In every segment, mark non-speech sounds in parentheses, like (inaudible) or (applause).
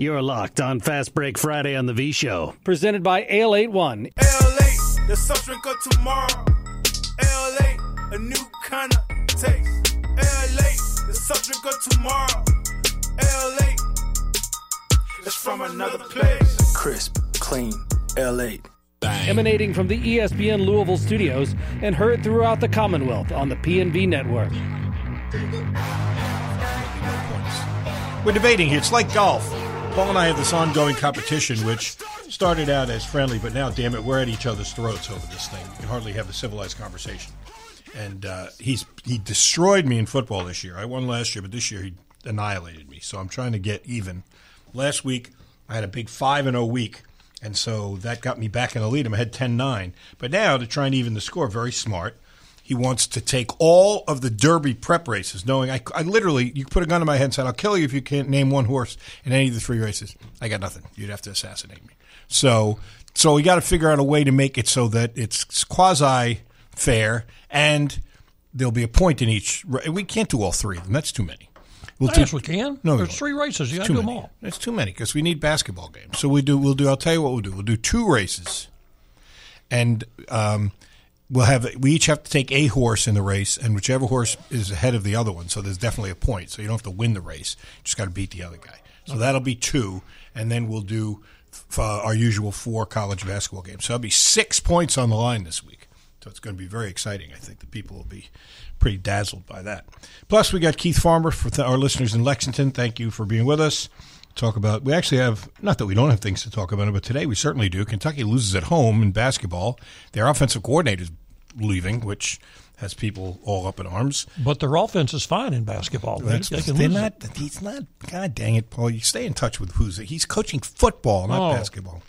You're locked on Fast Break Friday on the V Show, presented by Ale 81. Ale-8, the soft drink of tomorrow. Ale-8, a new kind of taste. Ale-8, the soft drink of tomorrow. Ale-8, it's from another place. Crisp, clean, Ale-8. Emanating from the ESPN Louisville studios and heard throughout the Commonwealth on the PNV network. We're debating here. It's like golf. Paul and I have this ongoing competition, which started out as friendly, but now, damn it, we're at each other's throats over this thing. We can hardly have a civilized conversation. And uh, he's he destroyed me in football this year. I won last year, but this year he annihilated me. So I'm trying to get even. Last week I had a big five and zero week, and so that got me back in the lead. I'm ahead 10-9. But now to try and even the score, very smart. He wants to take all of the Derby prep races, knowing I, I literally, you put a gun in my head and said, I'll kill you if you can't name one horse in any of the three races. I got nothing. You'd have to assassinate me. So, so we got to figure out a way to make it so that it's quasi fair and there'll be a point in each. We can't do all three of them. That's too many. We'll yes, we can. No, There's three races. You got to do them all. It's too many because we need basketball games. So we do. We'll do. I'll tell you what we'll do. We'll do two races, and um, we'll have. We each have to take a horse in the race, and whichever horse is ahead of the other one. So there's definitely a point. So you don't have to win the race. You just got to beat the other guy. So that'll be two, and then we'll do f- uh, our usual four college basketball games. So that'll be six points on the line this week. So it's going to be very exciting. I think the people will be pretty dazzled by that. Plus, we got Keith Farmer for th- our listeners in Lexington. Thank you for being with us. Talk about. We actually have not that we don't have things to talk about, but today we certainly do. Kentucky loses at home in basketball. Their offensive coordinator is leaving, which has people all up in arms. But their offense is fine in basketball. That's, they can they're lose not. it. He's not. God dang it, Paul! You stay in touch with who's. He's coaching football, not Oh. basketball.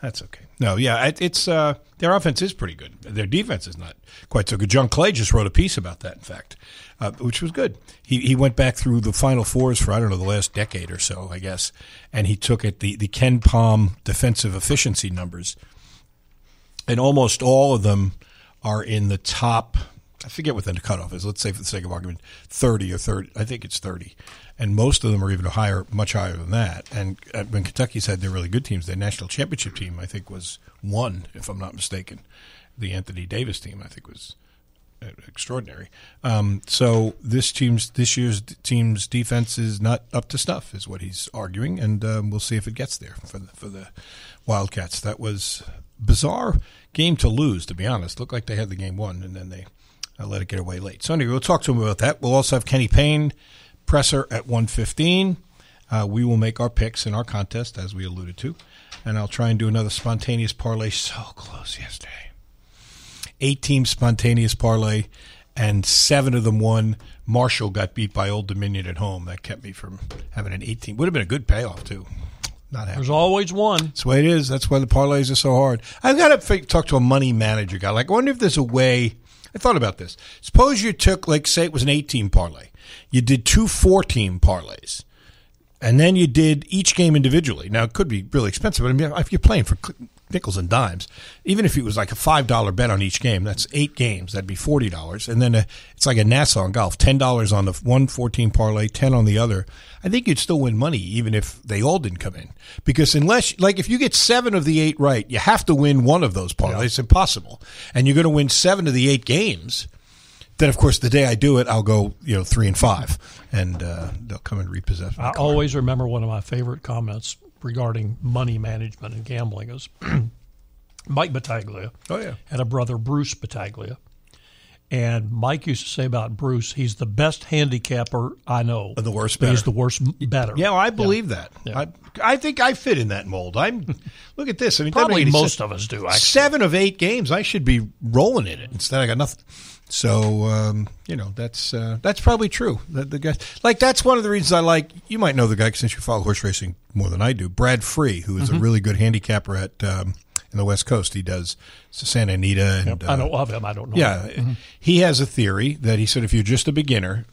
That's okay. No, yeah, it, it's uh, their offense is pretty good. Their defense is not quite so good. John Clay just wrote a piece about that, in fact, uh, which was good. He he went back through the Final Fours for I don't know the last decade or so, I guess, and he took it the the KenPom defensive efficiency numbers, and almost all of them are in the top. I forget what the cutoff is. Let's say, for the sake of argument, thirty or thirty. I think it's thirty, and most of them are even higher, much higher than that. And uh, when Kentucky's had their really good teams, their national championship team, I think, was one, if I'm not mistaken. The Anthony Davis team, I think, was uh, extraordinary. Um, so this team's this year's team's defense is not up to snuff, is what he's arguing, and um, we'll see if it gets there for the, for the Wildcats. That was bizarre game to lose, to be honest. Looked like they had the game won, and then they uh, let it get away late. So anyway, we'll talk to him about that. We'll also have Kenny Payne presser at one fifteen. Uh, we will make our picks in our contest, as we alluded to, and I'll try and do another spontaneous parlay. So close yesterday eight team spontaneous parlay, and seven of them won. Marshall got beat by Old Dominion at home. That kept me from having an 18. Would have been a good payoff too. Not happening. There's always one. That's the way it is. That's why the parlays are so hard. I've got to talk to a money manager guy. Like, I wonder if there's a way. I thought about this. Suppose you took, like, say it was an 18 parlay. You did two four team parlays, and then you did each game individually. Now, it could be really expensive, but I mean, if you're playing for nickels and dimes, even if it was like a $5 bet on each game, that's eight games. That'd be $40. And then uh it's like a Nassau in golf $10 on the one fourteen parlay, 10 on the other. I think you'd still win money even if they all didn't come in. Because unless, like, if you get seven of the eight right, you have to win one of those parlays. It's impossible. And you're going to win seven of the eight games. Then, of course, the day I do it, I'll go, you know, three and five, and uh, they'll come and repossess I car. always remember one of my favorite comments regarding money management and gambling is (clears throat) Mike Battaglia Oh, yeah. had a brother, Bruce Battaglia. And Mike used to say about Bruce, he's the best handicapper I know. And the worst But He's the worst better. Yeah, well, I believe that. Yeah. I, I think I fit in that mold. I'm. (laughs) look at this. I mean, Probably most of us do, actually. Seven of eight games, I should be rolling in it. Instead, I got nothing. So um, you know that's uh, that's probably true. The, the guy, like that's one of the reasons I like. You might know the guy since you follow horse racing more than I do. Brad Free, who is Mm-hmm. a really good handicapper at um, in the West Coast. He does Santa Anita and I uh, know of him. I don't know. yeah, him. he has a theory that he said if you're just a beginner,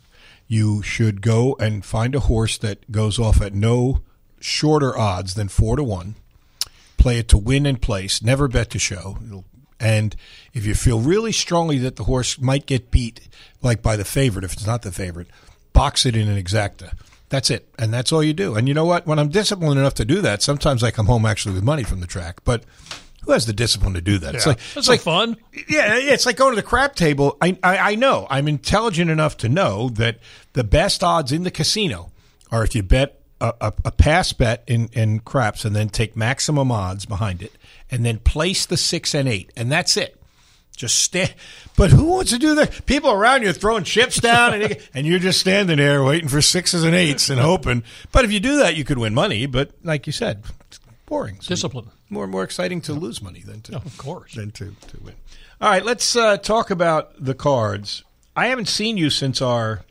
you should go and find a horse that goes off at no shorter odds than four to one. Play it to win and place. Never bet to show. It'll- And if you feel really strongly that the horse might get beat, like by the favorite, if it's not the favorite, box it in an exacta That's it, and that's all you do. And you know what? When I'm disciplined enough to do that, sometimes I come home actually with money from the track. But who has the discipline to do that? It's like That's it's like fun. Yeah, yeah, it's like going to the crap table. I, I I know I'm intelligent enough to know that the best odds in the casino are if you bet a, a, a pass bet in in craps and then take maximum odds behind it and then place the six and eight and that's it. Just stand. But who wants to do that? People around you are throwing chips down, and, and you're just standing there waiting for sixes and eights and hoping. But if you do that, you could win money. But like you said, it's boring. So Discipline. More more exciting to lose money than to Of course. than to, to win. All right, let's uh, talk about the cards. I haven't seen you since our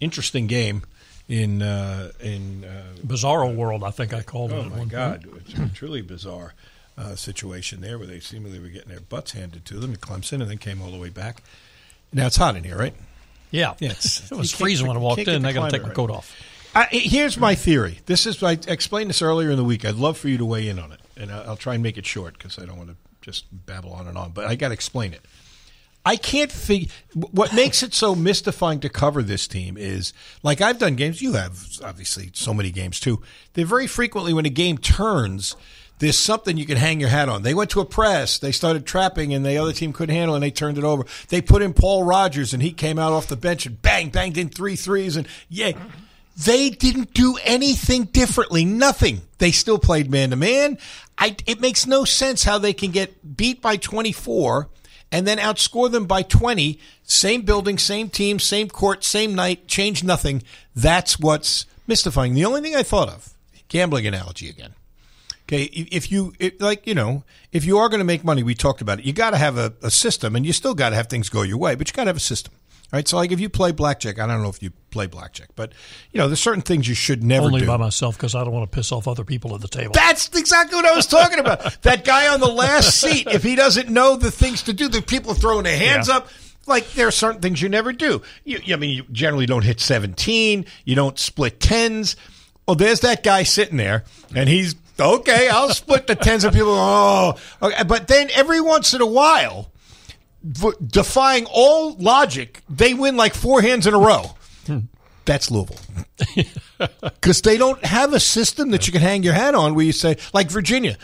interesting game in uh, in. Uh, Bizarro world, I think I called it. oh my God, point. it's a truly bizarre uh, situation there, where they seemingly were getting their butts handed to them at Clemson, and then came all the way back. Now it's hot in here, right? Yeah. Yeah, (laughs) it was freezing when I walked in. the I got to take my right. coat off. I, here's my theory. This is I explained this earlier in the week. I'd love for you to weigh in on it, and I'll, I'll try and make it short because I don't want to just babble on and on. But I got to explain it. I can't figure what makes it so mystifying to cover this team is like I've done games. You have obviously so many games too. They very frequently when a game turns, there's something you can hang your hat on. They went to a press, they started trapping, and the other team couldn't handle, it, and they turned it over. They put in Paul Rogers, and he came out off the bench and bang, banged in three threes, and yeah. They didn't do anything differently. Nothing. They still played man to man. It makes no sense how they can get beat by 24 and then outscore them by 20. Same building, same team, same court, same night, change nothing. That's what's mystifying. The only thing I thought of, gambling analogy again. Okay, if you it, like, you know, if you are going to make money, we talked about it. You got to have a, a system, and you still got to have things go your way, but you got to have a system. Right, so like if you play blackjack, I don't know if you play blackjack, but you know, there's certain things you should never Only do. by myself because I don't want to piss off other people at the table. That's exactly what I was talking about. (laughs) that guy on the last seat, if he doesn't know the things to do, the people throwing their hands Yeah. up. Like there are certain things you never do. You, I mean, you generally don't hit 17. You don't split tens. Well, there's that guy sitting there, and he's okay. I'll split the tens, of people. (laughs) Oh, okay. But then every once in a while, v- defying all logic, they win like four hands in a row. Hmm. That's Louisville. (laughs) (laughs) Because they don't have a system that you can hang your hat on where you say, like Virginia,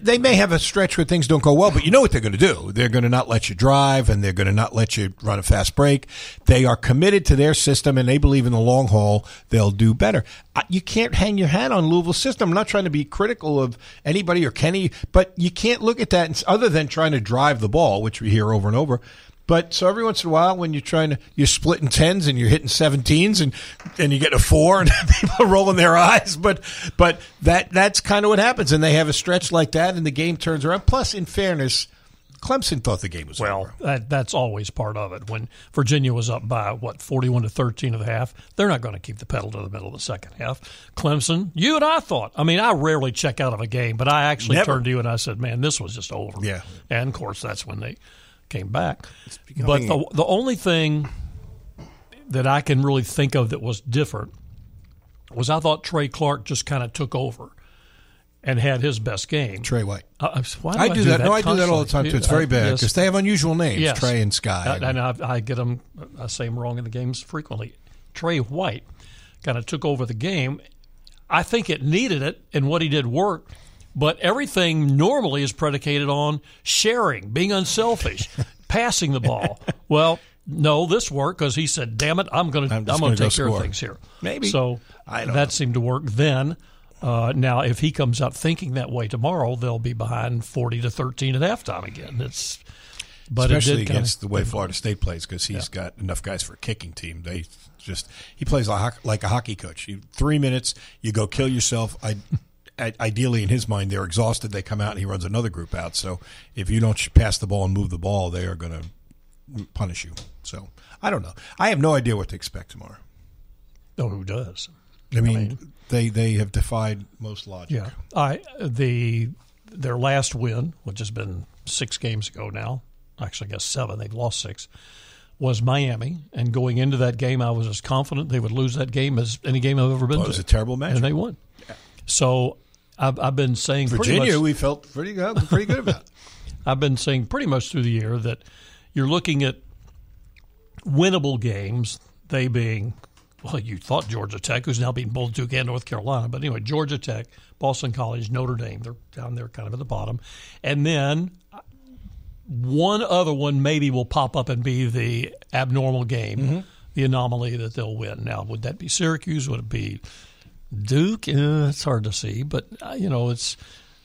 they may have a stretch where things don't go well, but you know what they're going to do. They're going to not let you drive and they're going to not let you run a fast break. They are committed to their system and they believe in the long haul they'll do better. You can't hang your hat on Louisville's system. I'm not trying to be critical of anybody or Kenny, but you can't look at that other than trying to drive the ball, which we hear over and over. But so every once in a while, when you're trying to, you're splitting tens and you're hitting seventeens and and you get a four and (laughs) people are rolling their eyes. But but that that's kind of what happens. And they have a stretch like that, and the game turns around. Plus, in fairness, Clemson thought the game was Well, over. that, that's always part of it. When Virginia was up by what forty-one to thirteen of the half, they're not going to keep the pedal to the middle of the second half. Clemson, you and I thought. I mean, I rarely check out of a game, but I actually Never. turned to you and I said, "Man, this was just over." Yeah. and of course that's when they came back. becoming- But the the only thing that I can really think of that was different was I thought Trey Clark just kind of took over and had his best game. Trey White. I, I- why I do that. No, I do that all the time too. It's very I- bad yes. because they have unusual names, Yes. Trey and Skyy. Uh, and I, I get them, I say them wrong in the games frequently. Trey White kind of took over the game. I think it needed it, and what he did worked. But everything normally is predicated on sharing, being unselfish, (laughs) passing the ball. Well, no, this worked because he said, "Damn it, I'm going to I'm I'm going to take care of things here." Maybe. So that know. seemed to work then. Uh, now, if he comes out thinking that way tomorrow, they'll be behind forty to thirteen at halftime again. It's but it especially kinda- against the way Florida State plays because he's got enough guys for a kicking team. They just he plays like, like a hockey coach. You, three minutes, you go kill yourself. I, ideally, in his mind, they're exhausted. They come out and he runs another group out. So if you don't pass the ball and move the ball, they are going to punish you. So I don't know. I have no idea what to expect tomorrow. Oh, who does? I mean, they they have defied most logic. Yeah, I the their last win, which has been six games ago now. Actually, I guess seven. They've lost six. Was Miami, and going into that game, I was as confident they would lose that game as any game I've ever been Well, it to. was a terrible match. and they won. So I've, I've been saying pretty Virginia, much, we felt pretty good, pretty good about. (laughs) I've been saying pretty much through the year that you're looking at winnable games, they being well, you thought Georgia Tech, who's now beating both Duke and North Carolina, but anyway, Georgia Tech, Boston College, Notre Dame, they're down there kind of at the bottom, and then one other one maybe will pop up and be the abnormal game, mm-hmm. the anomaly that they'll win. Now, would that be Syracuse? Would it be Duke? Eh, it's hard to see, but uh, you know, it's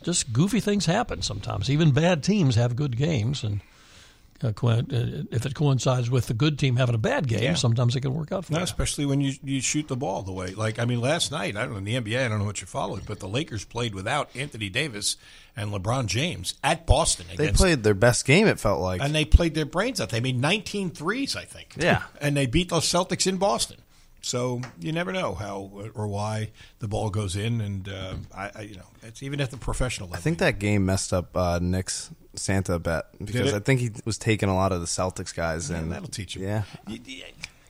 just goofy things happen sometimes. Even bad teams have good games, and uh, co- uh, if it coincides with the good team having a bad game, Yeah. sometimes it can work out for No, you. especially when you you shoot the ball the way. Like I mean, last night I don't know in the NBA. I don't know what you followed, but the Lakers played without Anthony Davis and LeBron James at Boston They played their best game. It felt like. and they played their brains out. They made 19 threes, I think. Yeah. and they beat those Celtics in Boston. So you never know how or why the ball goes in, and uh, I, I, you know, it's even at the professional level. I think that game messed up uh, Nick's Santa bet because? I think he was taking a lot of the Celtics guys, and that'll teach him. Yeah. You- you-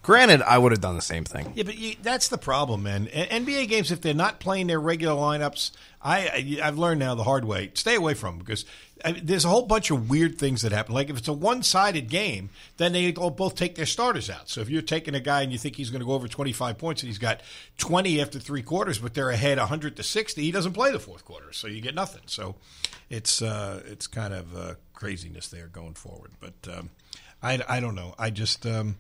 Granted, I would have done the same thing. Yeah, but you, that's the problem, man. NBA games, if they're not playing their regular lineups, I, I I've learned now the hard way. Stay away from them because I mean, there's a whole bunch of weird things that happen. Like if it's a one-sided game, then they all both take their starters out. So if you're taking a guy and you think he's going to go over 25 points and he's got 20 after three quarters, but they're ahead 100 to 60, he doesn't play the fourth quarter, so you get nothing. So it's uh, it's kind of uh, craziness there going forward. But um, I I don't know. I just um,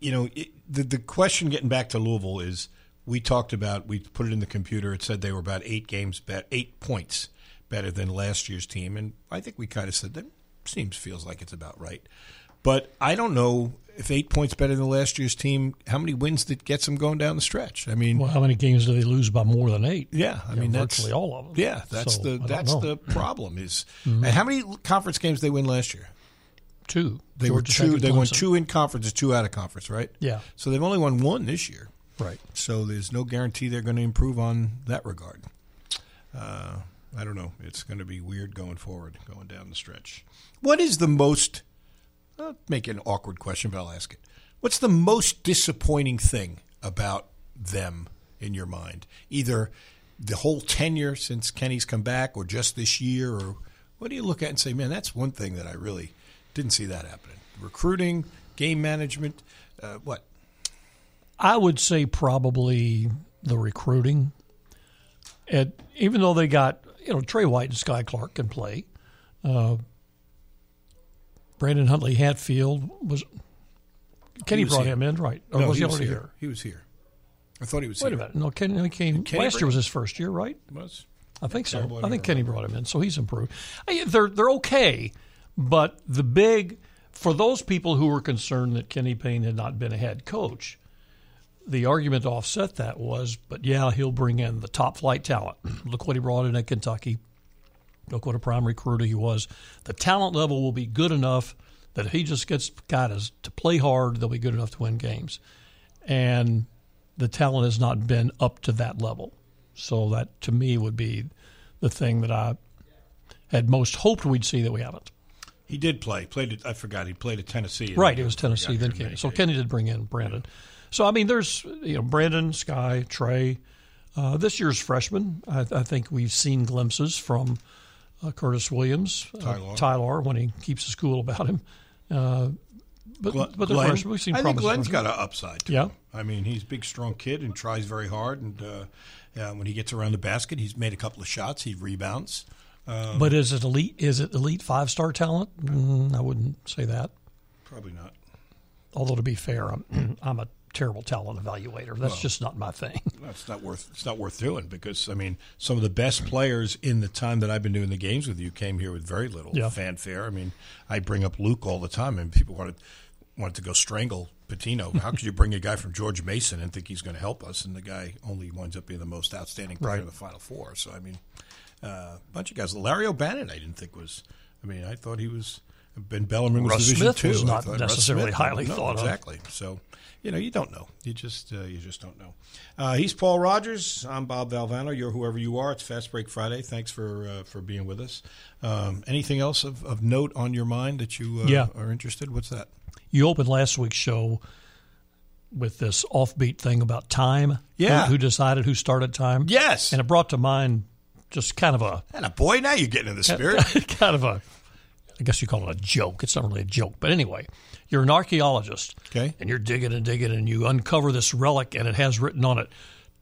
you know, it, the the question getting back to Louisville is we talked about we put it in the computer. It said they were about eight games bet eight points better than last year's team, and I think we kind of said that seems feels like it's about right. But I don't know if eight points better than last year's team. How many wins that gets them going down the stretch? I mean, Well, how many games do they lose by more than eight? yeah, I Yeah, mean that's virtually all of them. Yeah, that's So, the that's the problem is. And how many conference games they win last year? Two. They Georgia were two. They won two in conferences, two out of conference, right? Yeah. So they've only won one this year. Right. So there's no guarantee they're going to improve on that regard. Uh, I don't know. It's going to be weird going forward, going down the stretch. What is the most? I'll make an awkward question, but I'll ask it. What's the most disappointing thing about them in your mind? Either the whole tenure since Kenny's come back, or just this year, or what do you look at and say, man, that's one thing that I really didn't see that happening? Recruiting, game management, uh, what? I would say probably the recruiting. It, even though they got, you know, Trey White and Skyy Clark can play. Uh, Brandon Huntley Hatfield was. Kenny was brought here. him in, right? Or No, was he, was already here. here? He was here. I thought he was Wait here. a minute. No, Kenny came. Kenny last year was his first year, right? Was. I think so. I I think Kenny brought him in, so he's improved. I- They're they're okay, but the big for those people who were concerned that Kenny Payne had not been a head coach, the argument to offset that was, but yeah, he'll bring in the top flight talent. (clears throat) Look what he brought in at Kentucky. Look what a prime recruiter he was. The talent level will be good enough that if he just gets guys to play hard, they'll be good enough to win games. And the talent has not been up to that level. So that to me would be the thing that I had most hoped we'd see that we haven't. He did play. Played. At, I forgot. He played at Tennessee. Right, it was Tennessee, then Kenny. So Kenny did bring in Brandon. So I mean, there's you know Brandon, Skyy, Trey. Uh, this year's freshman, I, I think we've seen glimpses from uh, Curtis Williams, uh, Tyler. Tyler, when he keeps his cool about him. Uh, but Glenn- but the Glenn- freshman, we've seen I think Glenn's got an upside. Yeah. him. I mean, he's a big, strong kid and tries very hard. And uh, when he gets around the basket, he's made a couple of shots. He rebounds. Um, But is it elite? Is it elite five star talent? Mm, I wouldn't say that. Probably not. Although to be fair, I'm (clears throat) I'm a terrible talent evaluator. That's just not my thing. (laughs) That's not worth. It's not worth doing because I mean, some of the best players in the time that I've been doing the games with you came here with very little Yeah. fanfare. I mean, I bring up Luke all the time, and people wanted wanted to go strangle Pitino. How could you bring a guy from George Mason and think he's going to help us, and the guy only winds up being the most outstanding player Right. in the Final Four? So I mean, uh, a bunch of guys. Larry O'Bannon, I didn't think was. I mean, I thought he was. Ben Bellarmine was Russ Division Smith two. was not necessarily Smith- highly no, thought of. exactly. So, you know, you don't know. You just uh, you just don't know. Uh, he's Paul Rogers. I'm Bob Valvano. You're whoever you are. It's Fast Break Friday. Thanks for uh, for being with us. Um, anything else of, of note on your mind that you uh, Yeah. are interested? What's that? You opened last week's show with this offbeat thing about time. Yeah. Who, who decided who started time? Yes. And it brought to mind just kind of a And a boy, now you're getting in the spirit. (laughs) kind of a I guess you call it a joke. It's not really a joke, but anyway, you're an archaeologist, Okay. and you're digging and digging, and you uncover this relic, and it has written on it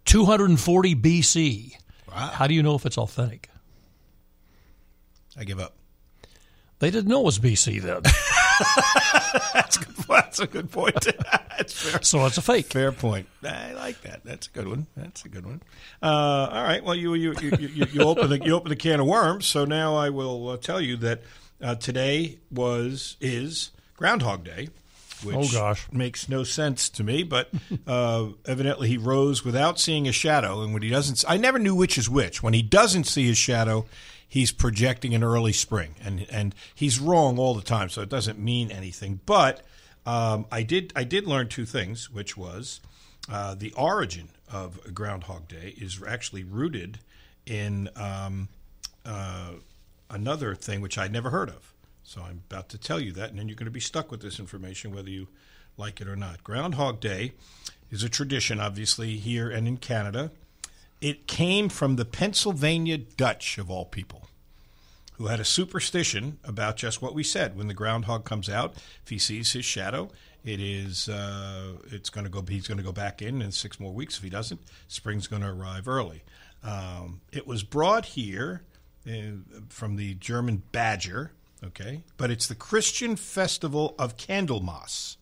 240 BC. Wow. How do you know if it's authentic? I give up. They didn't know it was BC then, (laughs) That's a good point. (laughs) That's fair. so it's a fake. Fair point. I like that. That's a good one. That's a good one. Uh, all right. Well, you you, you, you, you open the you open the can of worms. So now I will uh, tell you that uh, today was is Groundhog Day. Which Oh, gosh. makes no sense to me. But uh, (laughs) evidently he rose without seeing a shadow, and when he doesn't, I never knew which is which. When he doesn't see his shadow, he's projecting an early spring, and and he's wrong all the time, so it doesn't mean anything. But um, I did I did learn two things, which was uh, the origin of Groundhog Day is actually rooted in um, uh, another thing which I'd never heard of. So I'm about to tell you that, and then you're going to be stuck with this information whether you like it or not. Groundhog Day is a tradition, obviously, here and in Canada. It came from the Pennsylvania Dutch, of all people who had a superstition about just what we said. When the groundhog comes out, if he sees his shadow, it is uh, it's going to go. He's going to go back in in six more weeks. If he doesn't, spring's going to arrive early. Um, it was brought here Uh, from the German Badger, okay, but it's the Christian festival of Candlemas.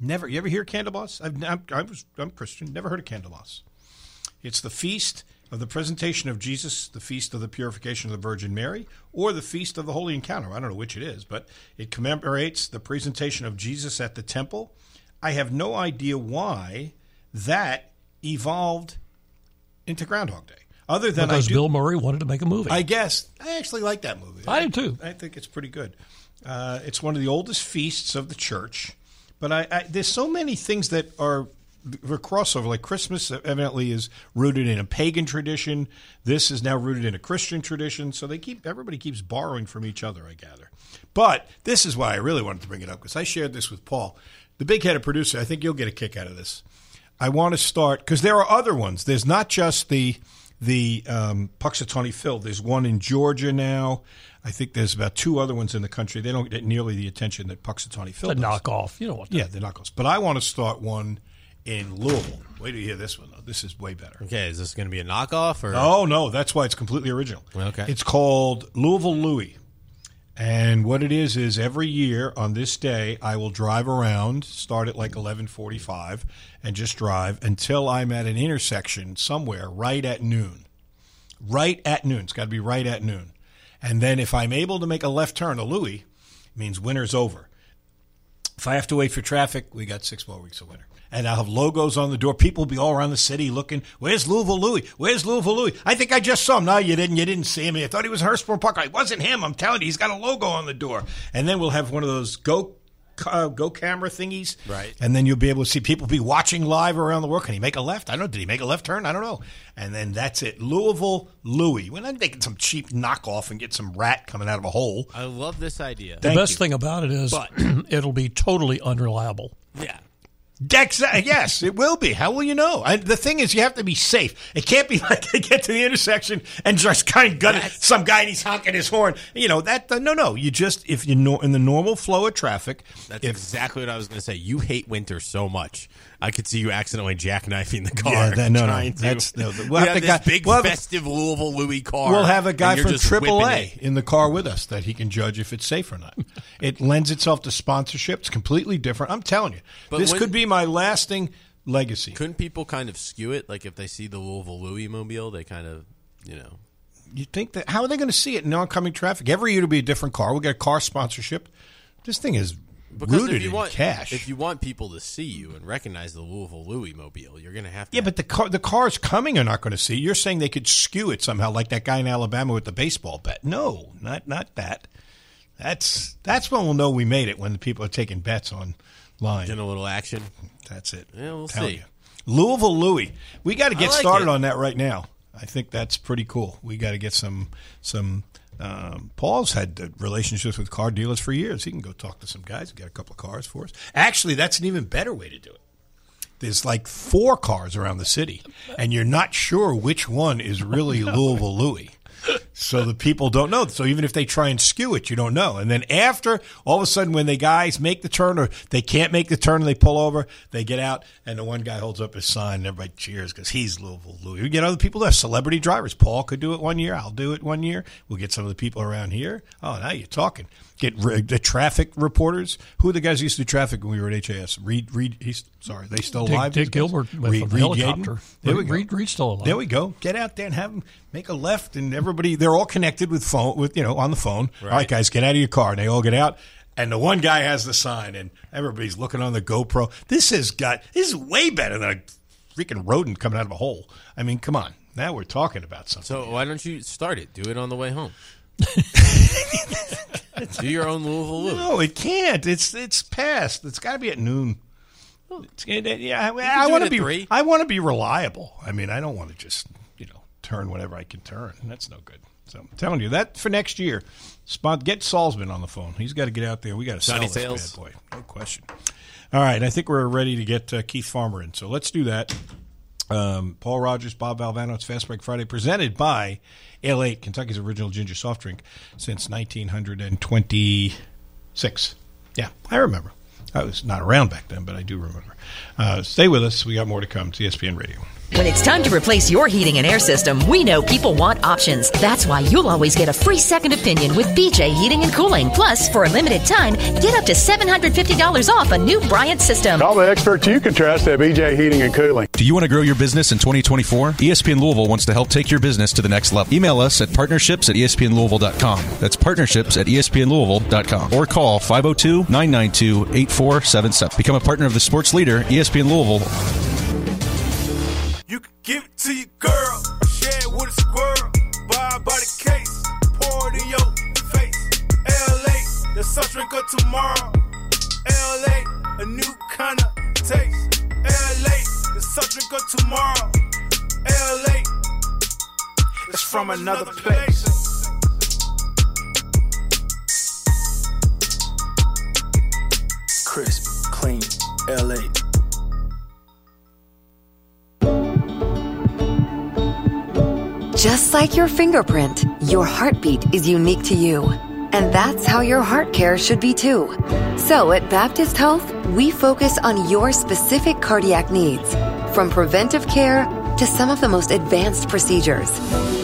Never, you ever hear Candlemas? I've, I'm, I was, I'm Christian. Never heard of Candlemas. It's the feast of the presentation of Jesus, the feast of the purification of the Virgin Mary, or the feast of the Holy Encounter. I don't know which it is, but it commemorates the presentation of Jesus at the temple. I have no idea why that evolved into Groundhog Day. Other than Because I do, Bill Murray wanted to make a movie. I guess I actually like that movie. I do too. I think it's pretty good. Uh, it's one of the oldest feasts of the church, but I, I, there's so many things that are are crossover. Like Christmas, evidently, is rooted in a pagan tradition. This is now rooted in a Christian tradition. So they keep everybody keeps borrowing from each other. I gather. But this is why I really wanted to bring it up because I shared this with Paul, the big headed producer. I think you'll get a kick out of this. I want to start because there are other ones. There's not just the the um, Punxsutawney Phil. There's one in Georgia now. I think there's about two other ones in the country. They don't get nearly the attention that Punxsutawney Phil a does. knockoff. You know what? Yeah, the knuckles. But I want to start one in Louisville. Wait till you hear this one though. This is way better. Okay, is this going to be a knockoff or? Oh no, that's why it's completely original. Okay. It's called Louisville Louie. And what it is is every year on this day I will drive around, start at like 11:45 and just drive until I'm at an intersection somewhere right at noon. Right at noon. It's got to be right at noon. And then if I'm able to make a left turn to Louis, means winter's over. If I have to wait for traffic, we got six more weeks of winter. And I'll have logos on the door. People will be all around the city looking, where's Louisville Louis? Where's Louisville Louis? I think I just saw him. No, you didn't. You didn't see him. I thought he was Hurstbourne Park. It wasn't him. I'm telling you, he's got a logo on the door. And then we'll have one of those go uh, go camera thingies. Right. And then you'll be able to see people be watching live around the world. Can he make a left? I don't know. Did he make a left turn? I don't know. And then that's it. Louisville Louis. We're not making some cheap knockoff and get some rat coming out of a hole. I love this idea. The best you. thing about it is But- (clears throat) it'll be totally unreliable. yeah. Dex, yes, it will be. How will you know? I, the thing is, you have to be safe. It can't be (laughs) like they get to the intersection and just kind of gun. That's- some guy and he's honking his horn. You know that? Uh, no, no. You just if you know in the normal flow of traffic. That's if, exactly what I was going to say. You hate winter so much. I could see you accidentally jackknifing the car. Yeah, that- no, no. to- That's- no, the- (laughs) we'll we have have this guy- big we'll have festive Louisville Louis car. We'll have a guy from AAA in the car with us that he can judge if it's safe or not. (laughs) it lends itself to sponsorship. It's completely different. I'm telling you, But this when- could be my lasting legacy. Couldn't people kind of skew it? Like if they see the Louisville Louis mobile, they kind of, you know. You think that how are they going to see it in oncoming traffic? Every year it'll be a different car. We'll get a car sponsorship. This thing is Because rooted if you in want cash. if you want people to see you and recognize the Louisville Louis mobile, you're going to have to. yeah, but the car, the cars coming are not going to see. You're saying they could skew it somehow, like that guy in Alabama with the baseball bat. No, not not that. That's that's when we'll know we made it when the people are taking bets on online. in a little action. That's it. Yeah, we'll Tell see. you. Louisville Louis. We got to get like started it. on that right now. I think that's pretty cool. We got to get some some. Um, Paul's had relationships with car dealers for years. He can go talk to some guys and get a couple of cars for us. Actually, that's an even better way to do it. There's like four cars around the city, and you're not sure which one is really (laughs) Louisville Louis. So the people don't know. So even if they try and skew it, you don't know. And then after, all of a sudden, when the guys make the turn or they can't make the turn they pull over, they get out, and the one guy holds up his sign, and everybody cheers because he's Louisville Louis. You get other people there, celebrity drivers. Paul could do it one year. I'll do it one year. We'll get some of the people around here. Oh, now you're talking. Get ri- the traffic reporters. Who are the guys who used to do traffic when we were at HAS? Reed, Reed. He's sorry, they still Dick, alive. Dick? Gilbert with Reed- a Reed Yaden? helicopter. There we go. Reed, Reed's still alive. There we go. Get out there and have them make a left, and everybody they're all connected with phone with you know on the phone. All right, guys, get out of your car, and they all get out. And the one guy has the sign, and everybody's looking on the GoPro. This has got this is way better than a freaking rodent coming out of a hole. I mean, come on. Now we're talking about something. So why don't you start it? Do it on the way home. (laughs) (laughs) (laughs) Do your own Louisville Lou. No, it can't. It's it's past. It's got to be at noon. It's, it, it- yeah, I, I want to be. three. I want to be reliable. I mean, I don't want to just you know turn whatever I can turn. That's no good. So I'm telling you that for next year, spot get Salzman on the phone. He's got to get out there. We got to sell this Sales. bad boy. No question. All right, I think we're ready to get uh, Keith Farmer in. So let's do that. Um, Paul Rogers, Bob Valvano. It's Fast Break Friday, presented by Ale-8, Kentucky's original ginger soft drink since 1926. Yeah, I remember. I was not around back then, but I do remember. Uh, stay with us. We got more to come. ESPN Radio. When it's time to replace your heating and air system, we know people want options. That's why you'll always get a free second opinion with BJ Heating and Cooling. Plus, for a limited time, get up to $750 off a new Bryant system. All the experts you can trust at BJ Heating and Cooling. Do you want to grow your business in 2024? ESPN Louisville wants to help take your business to the next level. Email us at partnerships at espnlouisville.com. That's partnerships at espnlouisville.com. Or call 502 992 8477. Become a partner of the sports leader, ESPN Louisville. To your girl, share it with a squirrel. Buy by the case, pour it in your face. LA, the soft drink of tomorrow. LA, a new kind of taste. LA, the soft drink of tomorrow. LA, it's from another place. Crisp, clean, LA. Like your fingerprint, your heartbeat is unique to you. And that's how your heart care should be too. So at Baptist Health, we focus on your specific cardiac needs, from preventive care to some of the most advanced procedures.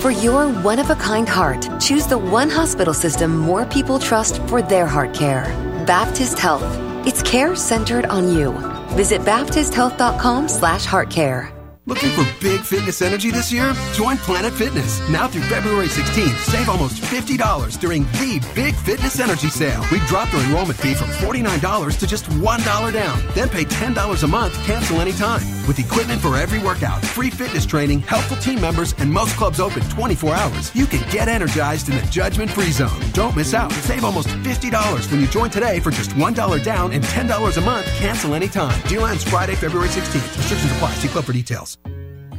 For your one of a kind heart, choose the one hospital system more people trust for their heart care. Baptist Health. It's care centered on you. Visit baptisthealth.com slash heart care. Looking for big fitness energy this year? Join Planet Fitness. Now through February 16th, save almost $50 during the Big Fitness Energy Sale. We dropped our enrollment fee from $49 to just $1 down. Then pay $10 a month, cancel anytime. With equipment for every workout, free fitness training, helpful team members, and most clubs open 24 hours, you can get energized in the judgment free zone. Don't miss out. Save almost $50 when you join today for just $1 down and $10 a month, cancel anytime. Deal ends Friday, February 16th. Restrictions apply. See club for details.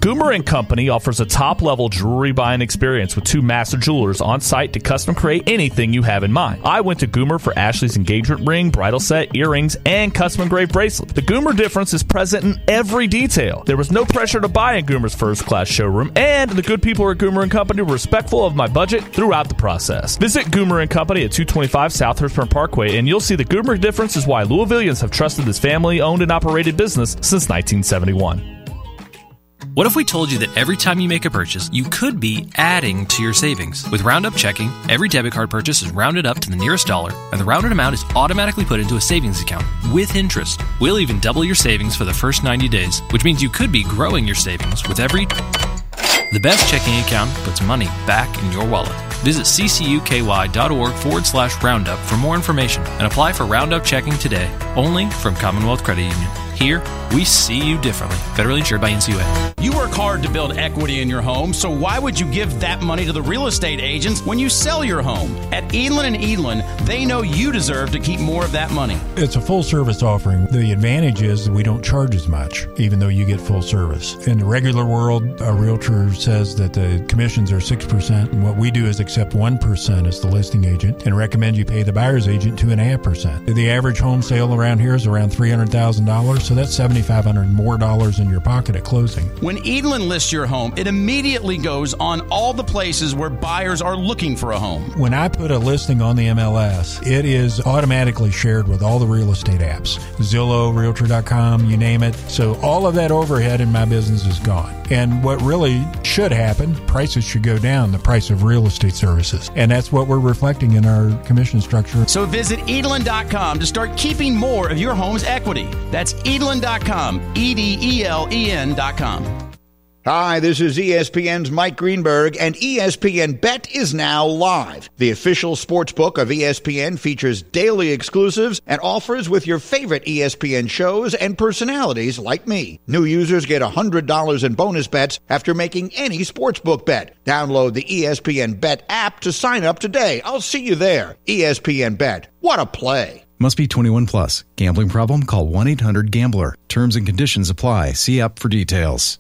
Gumer and Company offers a top-level jewelry buying experience with two master jewelers on site to custom create anything you have in mind. I went to Gumer for Ashley's engagement ring, bridal set, earrings, and custom engraved bracelet. The Gumer difference is present in every detail. There was no pressure to buy in Gumer's first-class showroom, and the good people at Gumer and Company were respectful of my budget throughout the process. Visit Gumer and Company at 225 South Hurstbourne Parkway, and you'll see the Gumer difference is why Louisvillians have trusted this family-owned and operated business since 1971. What if we told you that every time you make a purchase, you could be adding to your savings? With Roundup Checking, every debit card purchase is rounded up to the nearest dollar, and the rounded amount is automatically put into a savings account with interest. We'll even double your savings for the first 90 days, which means you could be growing your savings with every. The best checking account puts money back in your wallet. Visit ccuky.org forward slash roundup for more information and apply for Roundup Checking today, only from Commonwealth Credit Union. Here, we see you differently. Federally insured by NCUA. You work hard to build equity in your home, so why would you give that money to the real estate agents when you sell your home? At Edelen and Edelen, they know you deserve to keep more of that money. It's a full service offering. The advantage is we don't charge as much, even though you get full service. In the regular world, a realtor says that the commissions are 6%, and what we do is accept 1% as the listing agent and recommend you pay the buyer's agent 2.5%. The average home sale around here is around $300,000, so that's 75 $2,500 more dollars in your pocket at closing. When Edelen lists your home, it immediately goes on all the places where buyers are looking for a home. When I put a listing on the MLS, it is automatically shared with all the real estate apps Zillow, Realtor.com, you name it. So all of that overhead in my business is gone. And what really should happen, prices should go down, the price of real estate services. And that's what we're reflecting in our commission structure. So visit Edelen.com to start keeping more of your home's equity. That's Edelen.com, E D E L E N.com. Hi, this is ESPN's Mike Greenberg, and ESPN Bet is now live. The official sports book of ESPN features daily exclusives and offers with your favorite ESPN shows and personalities like me. New users get $100 in bonus bets after making any sportsbook bet. Download the ESPN Bet app to sign up today. I'll see you there. ESPN Bet. What a play. Must be 21 plus. Gambling problem? Call 1 800 Gambler. Terms and conditions apply. See app for details.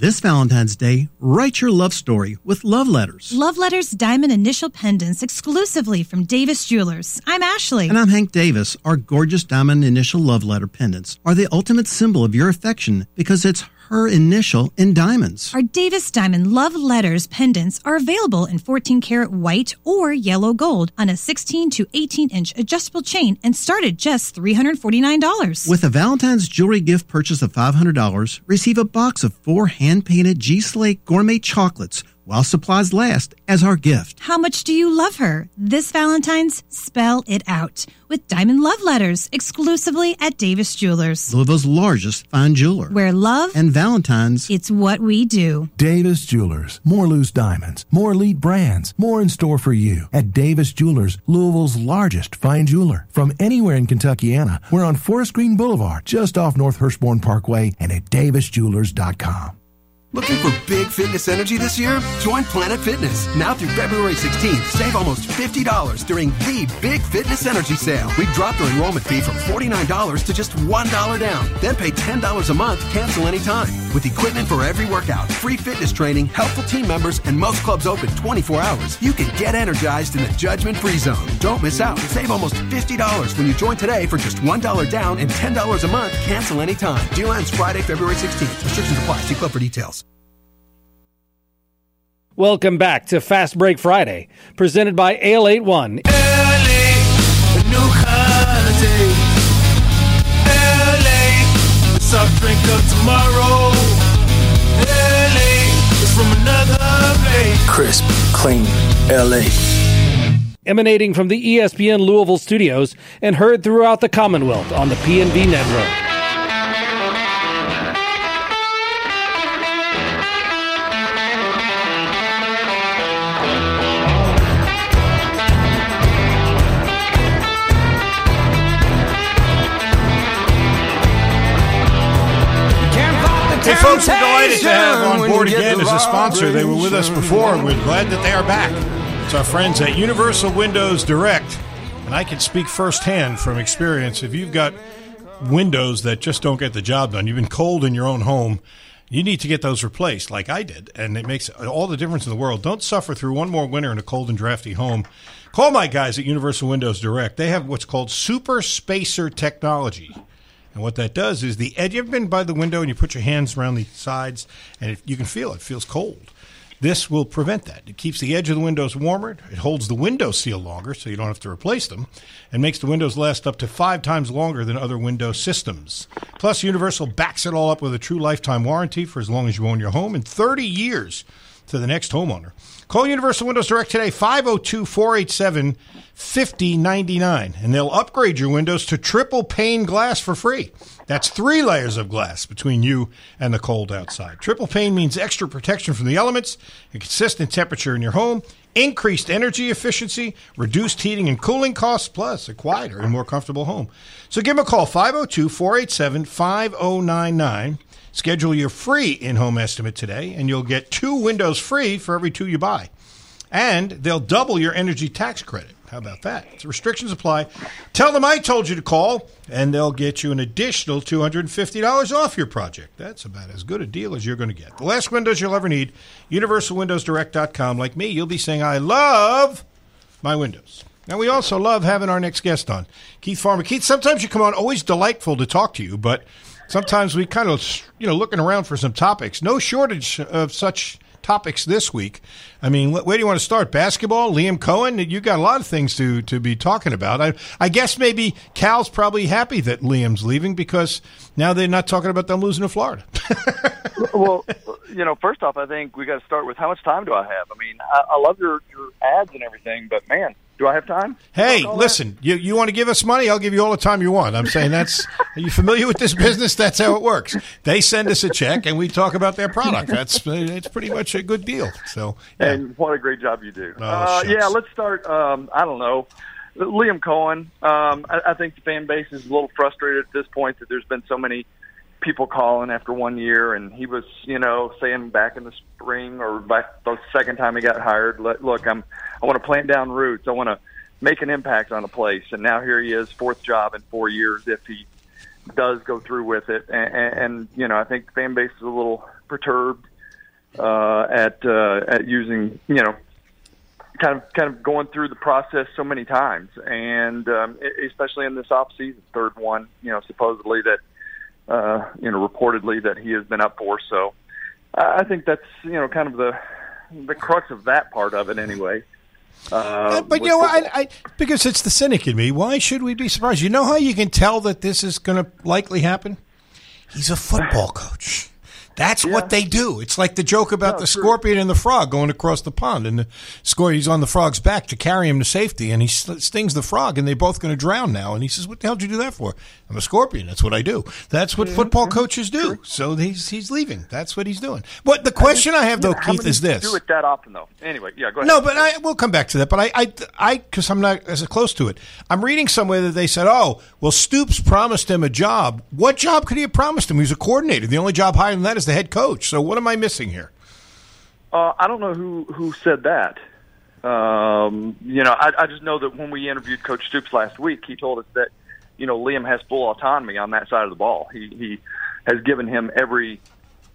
This Valentine's Day, write your love story with love letters. Love Letters Diamond Initial Pendants exclusively from Davis Jewelers. I'm Ashley. And I'm Hank Davis. Our gorgeous diamond initial love letter pendants are the ultimate symbol of your affection because it's her initial in diamonds. Our Davis Diamond Love Letters pendants are available in 14 karat white or yellow gold on a 16 to 18 inch adjustable chain and start at just $349. With a Valentine's jewelry gift purchase of $500, receive a box of four hand painted Ghyslain gourmet chocolates while supplies last as our gift. How much do you love her? This Valentine's, spell it out with Diamond Love Letters exclusively at Davis Jewelers. Louisville's largest fine jeweler. Where love and Valentine's, it's what we do. Davis Jewelers. More loose diamonds, more elite brands, more in store for you at Davis Jewelers, Louisville's largest fine jeweler. From anywhere in Kentuckiana, we're on Forest Green Boulevard, just off North Hurstbourne Parkway, and at davisjewelers.com. Looking for big fitness energy this year? Join Planet Fitness. Now through February 16th, save almost $50 during the Big Fitness Energy Sale. We've dropped the enrollment fee from $49 to just $1 down. Then pay $10 a month, cancel anytime. With equipment for every workout, free fitness training, helpful team members, and most clubs open 24 hours, you can get energized in the judgment free zone. Don't miss out. Save almost $50 when you join today for just $1 down and $10 a month, cancel anytime. Deal ends Friday, February 16th. Restrictions apply. See club for details. Welcome back to Fast Break Friday, presented by Ale 81. new kind of day. LA, the soft drink of tomorrow. LA is from another place. Crisp, clean, LA. Emanating from the ESPN Louisville studios and heard throughout the Commonwealth on the PNV network. Delighted to have on board again as a sponsor. They were with us before, and we're glad that they are back. It's our friends at Universal Windows Direct. And I can speak firsthand from experience. If you've got windows that just don't get the job done, you've been cold in your own home, you need to get those replaced like I did. And it makes all the difference in the world. Don't suffer through one more winter in a cold and drafty home. Call my guys at Universal Windows Direct. They have what's called Super Spacer technology. And what that does is the edge. You ever been by the window and you put your hands around the sides and you can feel it, it feels cold. This will prevent that. It keeps the edge of the windows warmer. It holds the window seal longer, so you don't have to replace them, and makes the windows last up to five times longer than other window systems. Plus, Universal backs it all up with a true lifetime warranty for as long as you own your home and 30 years to the next homeowner. Call Universal Windows Direct today, 502 487 5099, and they'll upgrade your windows to triple pane glass for free. That's three layers of glass between you and the cold outside. Triple pane means extra protection from the elements, a consistent temperature in your home, increased energy efficiency, reduced heating and cooling costs, plus a quieter and more comfortable home. So give them a call, 502 487 5099. Schedule your free in home estimate today, and you'll get two windows free for every two you buy. And they'll double your energy tax credit. How about that? So restrictions apply. Tell them I told you to call, and they'll get you an additional $250 off your project. That's about as good a deal as you're going to get. The last windows you'll ever need, universalwindowsdirect.com. Like me, you'll be saying, I love my windows. Now, we also love having our next guest on, Keith Farmer. Keith, sometimes you come on, always delightful to talk to you, but sometimes we kind of you know looking around for some topics. No shortage of such topics this week. I mean, where do you want to start? Basketball, Liam Coen. You got a lot of things to to be talking about. I I guess maybe Cal's probably happy that Liam's leaving because now they're not talking about them losing to Florida. (laughs) well, you know, first off, I think we got to start with how much time do I have? I mean, I, I love your your ads and everything, but man, do I have time? Hey, listen, you you want to give us money? I'll give you all the time you want. I'm saying that's. (laughs) are you familiar with this business? That's how it works. They send us a check and we talk about their product. That's it's pretty much a good deal. So, yeah. And what a great job you do. Oh, uh, yeah, let's start. Um, I don't know. Liam Coen. Um, I, I think the fan base is a little frustrated at this point that there's been so many people calling after one year, and he was, you know, saying back in the spring or back the second time he got hired, "Look, I'm, I want to plant down roots. I want to make an impact on a place." And now here he is, fourth job in four years. If he does go through with it, and, and, you know, I think the fan base is a little perturbed uh, at uh, at using, you know, kind of kind of going through the process so many times, and um, especially in this off season, third one, you know, supposedly that uh, you know reportedly that he has been up for. So I I think that's you know kind of the the crux of that part of it anyway. Uh, But you know, what, I, I because it's the cynic in me. Why should we be surprised? You know how you can tell that this is going to likely happen? He's a football coach. That's what they do. It's like the joke about the scorpion and the frog going across the pond, and the score he's on the frog's back to carry him to safety, and he stings the frog, and they're both going to drown now. And he says, "What the hell did you do that for?" I'm a scorpion. That's what I do. That's what football coaches do. So he's he's leaving. That's what he's doing. What the question I have though, Keith, is this: Do it that often though. Anyway, yeah, go ahead. no, but I we'll come back to that. But I, I, I, because I'm not as close to it. I'm reading somewhere that they said, "Oh, well, Stoops promised him a job. What job could he have promised him? He was a coordinator. The only job higher than that is the head coach. So what am I missing here?" Uh, I don't know who who said that. Um, you know, I, I just know that when we interviewed Coach Stoops last week, he told us that you know Liam has full autonomy on that side of the ball. He he has given him every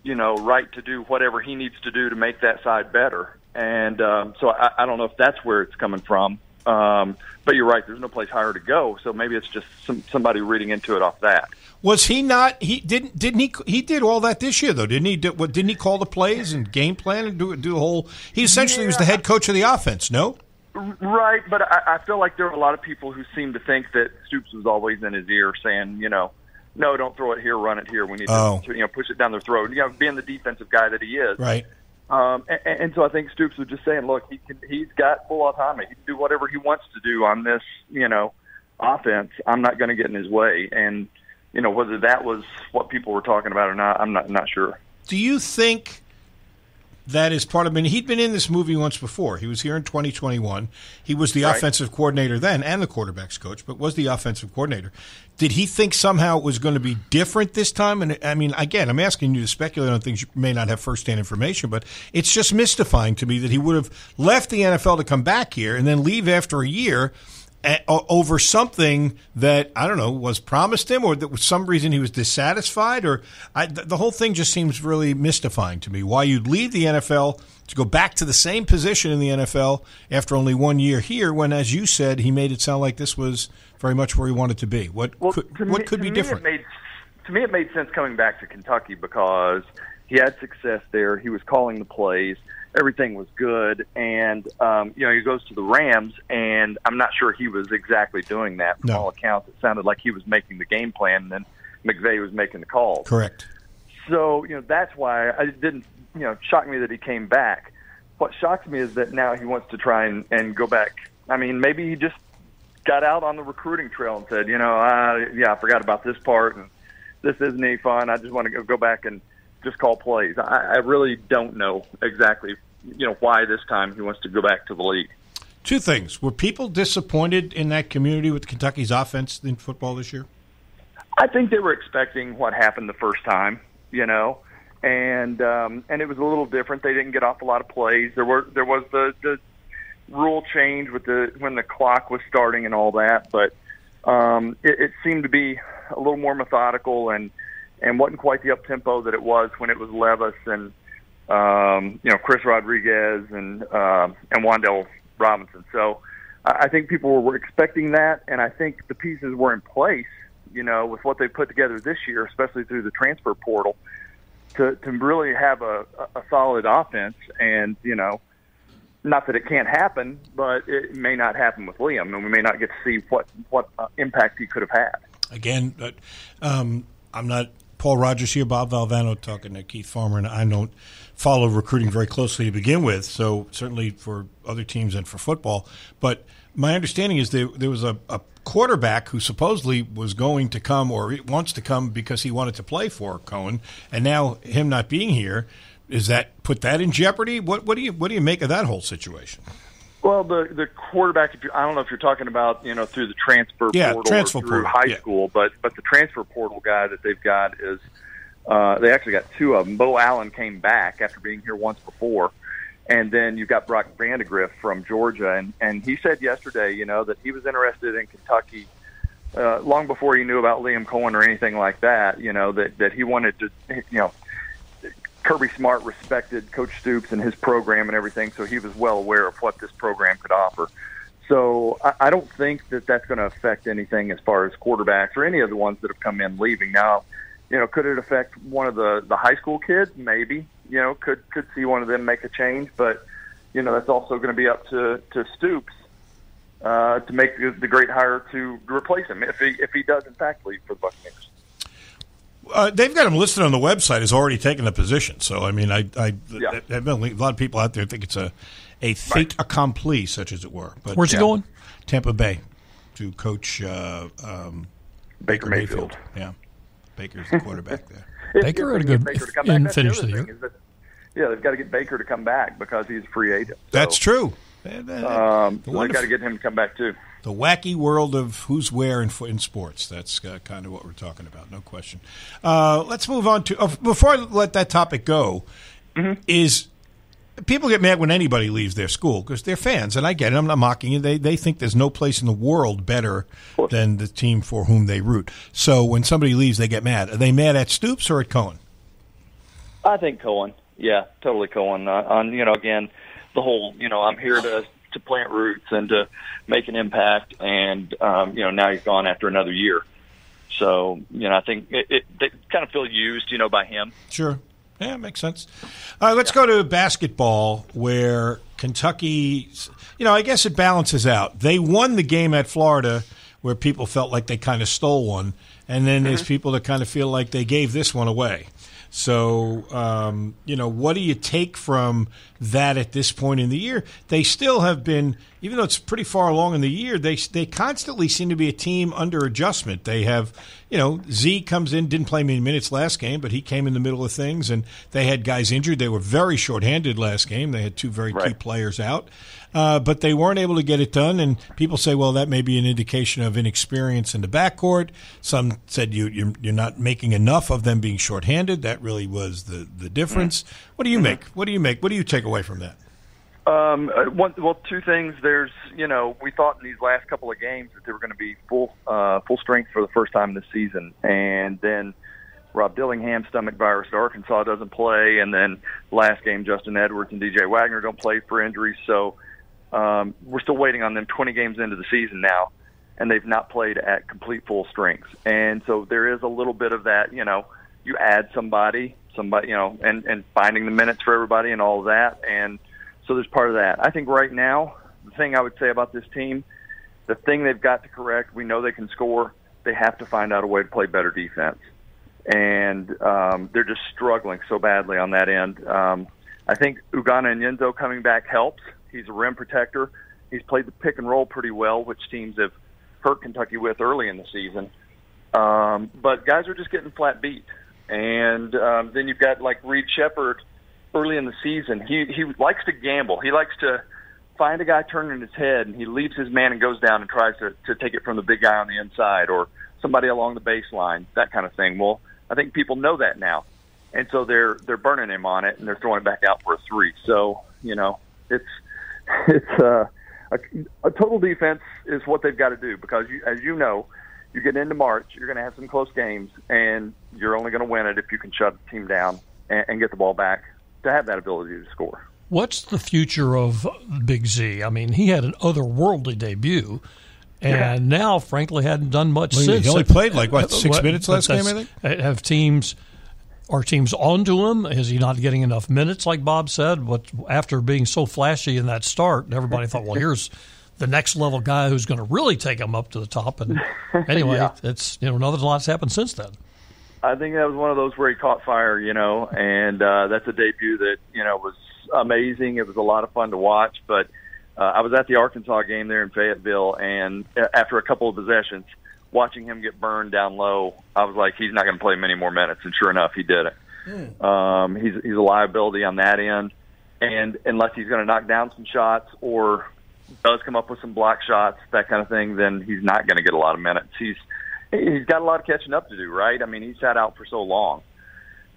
you know right to do whatever he needs to do to make that side better. And um, so I, I don't know if that's where it's coming from. Um, but you're right. There's no place higher to go. So maybe it's just some, somebody reading into it off that. Was he not? He didn't. Didn't he? He did all that this year, though, didn't he? Did, what, didn't he call the plays and game plan and do do the whole? He essentially was the head coach of the offense. No. Right, but I, I feel like there are a lot of people who seem to think that Stoops was always in his ear saying, you know, no, don't throw it here, run it here. We need Oh. to, you know, push it down their throat. You know, being the defensive guy that he is. Right. Um, and, and so I think Stoops was just saying, look, he can, he's got full autonomy. He can do whatever he wants to do on this, you know, offense. I'm not going to get in his way. And you know, whether that was what people were talking about or not, I'm not not sure. Do you think that is part of? I mean, he'd been in this movie once before. He was here in 2021. He was the Right. offensive coordinator then, and the quarterbacks coach, but was the offensive coordinator. Did he think somehow it was going to be different this time? And I mean, again, I'm asking you to speculate on things you may not have firsthand information, but it's just mystifying to me that he would have left the NFL to come back here and then leave after a year over something that I don't know was promised him, or that for some reason he was dissatisfied, or I, th- the whole thing just seems really mystifying to me. Why you'd leave the NFL to go back to the same position in the NFL after only one year here, when, as you said, he made it sound like this was very much where he wanted to be. What could, to what me, could be different? Made, to me, it made sense coming back to Kentucky because he had success there. He was calling the plays. Everything was good, and um, you know he goes to the Rams, and I'm not sure he was exactly doing that. From No. all accounts, it sounded like he was making the game plan, and then McVay was making the calls. Correct. So you know that's why I it didn't you know shock me that he came back. What shocks me is that now he wants to try and, and go back. I mean, maybe he just got out on the recruiting trail and said, you know, uh, yeah, I forgot about this part, and this isn't any fun. I just want to go, go back and just call plays. I, I really don't know exactly, you know, why this time he wants to go back to the league. Two things: were people disappointed in that community with Kentucky's offense in football this year? I think they were expecting what happened the first time, you know, and um, and it was a little different. They didn't get off a lot of plays. There were there was the the rule change with the when the clock was starting and all that, but um, it, it seemed to be a little more methodical and and wasn't quite the up tempo that it was when it was Levis and um, you know Chris Rodriguez and uh, and Wan'Dale Robinson. So I think people were expecting that, and I think the pieces were in place you know, with what they put together this year, especially through the transfer portal, to to really have a, a solid offense. And you know, not that it can't happen, but it may not happen with Liam, and we may not get to see what what uh, impact he could have had. Again, but, um, I'm not Paul Rogers here, Bob Valvano talking to Keith Farmer, and I don't follow recruiting very closely to begin with. So certainly for other teams and for football, but my understanding is there there was a, a quarterback who supposedly was going to come or wants to come because he wanted to play for Coen, and now him not being here, is that put that in jeopardy? What what do you what do you make of that whole situation? Well, the the quarterback. If you, I don't know if you're talking about you know through the transfer Yeah, portal transfer or through portal, high yeah. school, but but the transfer portal guy that they've got is uh, they actually got two of them. Beau Allen came back after being here once before, and then you've got Brock Vandagriff from Georgia, and and he said yesterday, you know, that he was interested in Kentucky. Uh, long before he knew about Liam Coen or anything like that, you know that that he wanted to, you know, Kirby Smart respected Coach Stoops and his program and everything, so he was well aware of what this program could offer. So I, I don't think that that's going to affect anything as far as quarterbacks or any of the ones that have come in leaving. Now, you know, could it affect one of the the high school kids? Maybe. You know, could could see one of them make a change, but you know that's also going to be up to to Stoops uh, to make the, the great hire to replace him if he if he does in fact leave for the Buccaneers. Uh, they've got him listed on the website as already taken a position. So I mean, I, I, I have been, a lot of people out there think it's a a fait accompli, such as it were. But Where's he going? Tampa Bay to coach uh, um, Baker Mayfield. Yeah, Baker's the (laughs) quarterback there. If- Baker if had a good Baker to come back, that's finish other the year. is that- yeah, they've got to get Baker to come back because he's a free agent. That's true. Um, The so they've got to get him to come back too. The wacky world of who's where in, in sports. That's uh, kind of what we're talking about, no question. Uh, let's move on to, oh, before I let that topic go, Mm-hmm. is people get mad when anybody leaves their school because they're fans, and I get it. I'm not mocking you. They, they think there's no place in the world better than the team for whom they root. So when somebody leaves, they get mad. Are they mad at Stoops or at Coen? I think Coen. Yeah, totally Coen. Uh, on you know, again, the whole you know, I'm here to to plant roots and to make an impact, and um, you know, now he's gone after another year. So you know, I think it, it they kind of feel used, you know, by him. Sure. Yeah, makes sense. All right, let's go to basketball where Kentucky, you know, I guess it balances out. They won the game at Florida where people felt like they kind of stole one, and then there's people that kind of feel like they gave this one away. So, um, you know, what do you take from that at this point in the year? They still have been, even though it's pretty far along in the year, they they constantly seem to be a team under adjustment. They have, you know, Z comes in, didn't play many minutes last game, but he came in the middle of things, and they had guys injured. They were very shorthanded last game. They had two very key players out. Uh, but they weren't able to get it done. And people say, well, that may be an indication of inexperience in the backcourt. Some said you, you're, you're not making enough of them being shorthanded. That really was the, the difference. What do you make? What do you make? What do you take away from that? Um, uh, one, well, two things. There's, you know, we thought in these last couple of games that they were going to be full, uh, full strength for the first time this season, and then Rob Dillingham, stomach virus at Arkansas, doesn't play, and then last game Justin Edwards and DJ Wagner don't play for injuries. So um, we're still waiting on them 20 games into the season now, and they've not played at complete full strength. And so there is a little bit of that, you know, you add somebody, somebody, you know, and and finding the minutes for everybody and all that, and so there's part of that. I think right now, the thing I would say about this team, the thing they've got to correct, we know they can score. They have to find out a way to play better defense, and um, they're just struggling so badly on that end. Um, I think Ugonna Onyenso coming back helps. He's a rim protector. He's played the pick and roll pretty well, which teams have hurt Kentucky with early in the season. Um, but guys are just getting flat beat. And um, then you've got like Reed Sheppard early in the season. He he likes to gamble. He likes to find a guy turning his head, and he leaves his man and goes down and tries to to take it from the big guy on the inside or somebody along the baseline, that kind of thing. Well, I think people know that now, and so they're they're burning him on it and they're throwing it back out for a three. So you know it's (laughs) it's uh, a, a total defense is what they've got to do because you, as you know, you get into March, you're going to have some close games, and you're only going to win it if you can shut the team down and, and get the ball back to have that ability to score. What's the future of Big Z? I mean, he had an otherworldly debut, and now, frankly, hadn't done much Well, he only played, like, what, six What- minutes last game, I that's- uh, Have teams are teams onto him? Is he not getting enough minutes, like Bob said? What after being so flashy in that start, everybody thought, well, here's the next level guy who's going to really take him up to the top. And (laughs) anyway, Yeah. it's you know, another lot's happened since then. I think that was one of those where he caught fire, you know, and uh, that's a debut that you know was amazing. It was a lot of fun to watch. But uh, I was at the Arkansas game there in Fayetteville, and uh, after a couple of possessions, watching him get burned down low, I was like, he's not going to play many more minutes. And sure enough, he did it. Um, he's he's a liability on that end, and unless he's going to knock down some shots or does come up with some block shots, that kind of thing, then he's not going to get a lot of minutes. He's he's got a lot of catching up to do, right? I mean, he sat out for so long,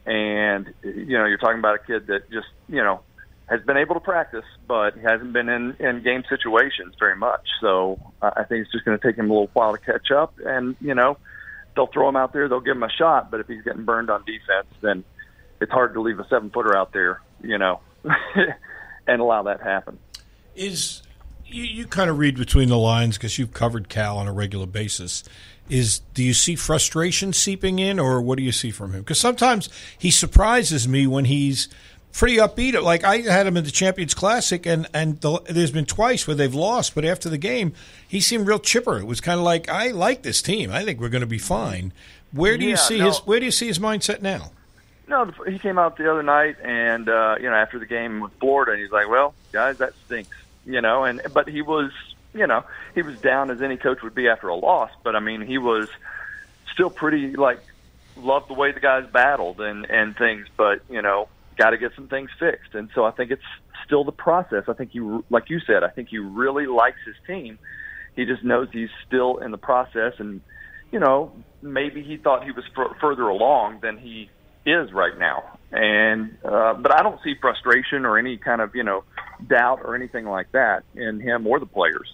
and you know, you're talking about a kid that just you know has been able to practice, but hasn't been in in game situations very much. So I think it's just going to take him a little while to catch up, and you know, they'll throw him out there, they'll give him a shot, but if he's getting burned on defense, then it's hard to leave a seven footer out there, you know, (laughs) and allow that to happen. Is you, you kind of read between the lines because you've covered Cal on a regular basis. Is do you see frustration seeping in, or what do you see from him? Because sometimes he surprises me when he's pretty upbeat. Like I had him in the Champions Classic, and and the, there's been twice where they've lost, but after the game, he seemed real chipper. It was kind of like I like this team. I think we're going to be fine. Where do you see no. his Where do you see his mindset now? No, he came out the other night, and uh, you know, after the game with Florida, and he's like, "Well, guys, that stinks," you know. And but he was, you know, he was down as any coach would be after a loss. But I mean, he was still pretty like loved the way the guys battled and and things. But you know, got to get some things fixed. And so I think it's still the process. I think you, like you said, I think he really likes his team. He just knows he's still in the process, and you know, maybe he thought he was f- further along than he is right now. And uh, but I don't see frustration or any kind of you know doubt or anything like that in him or the players.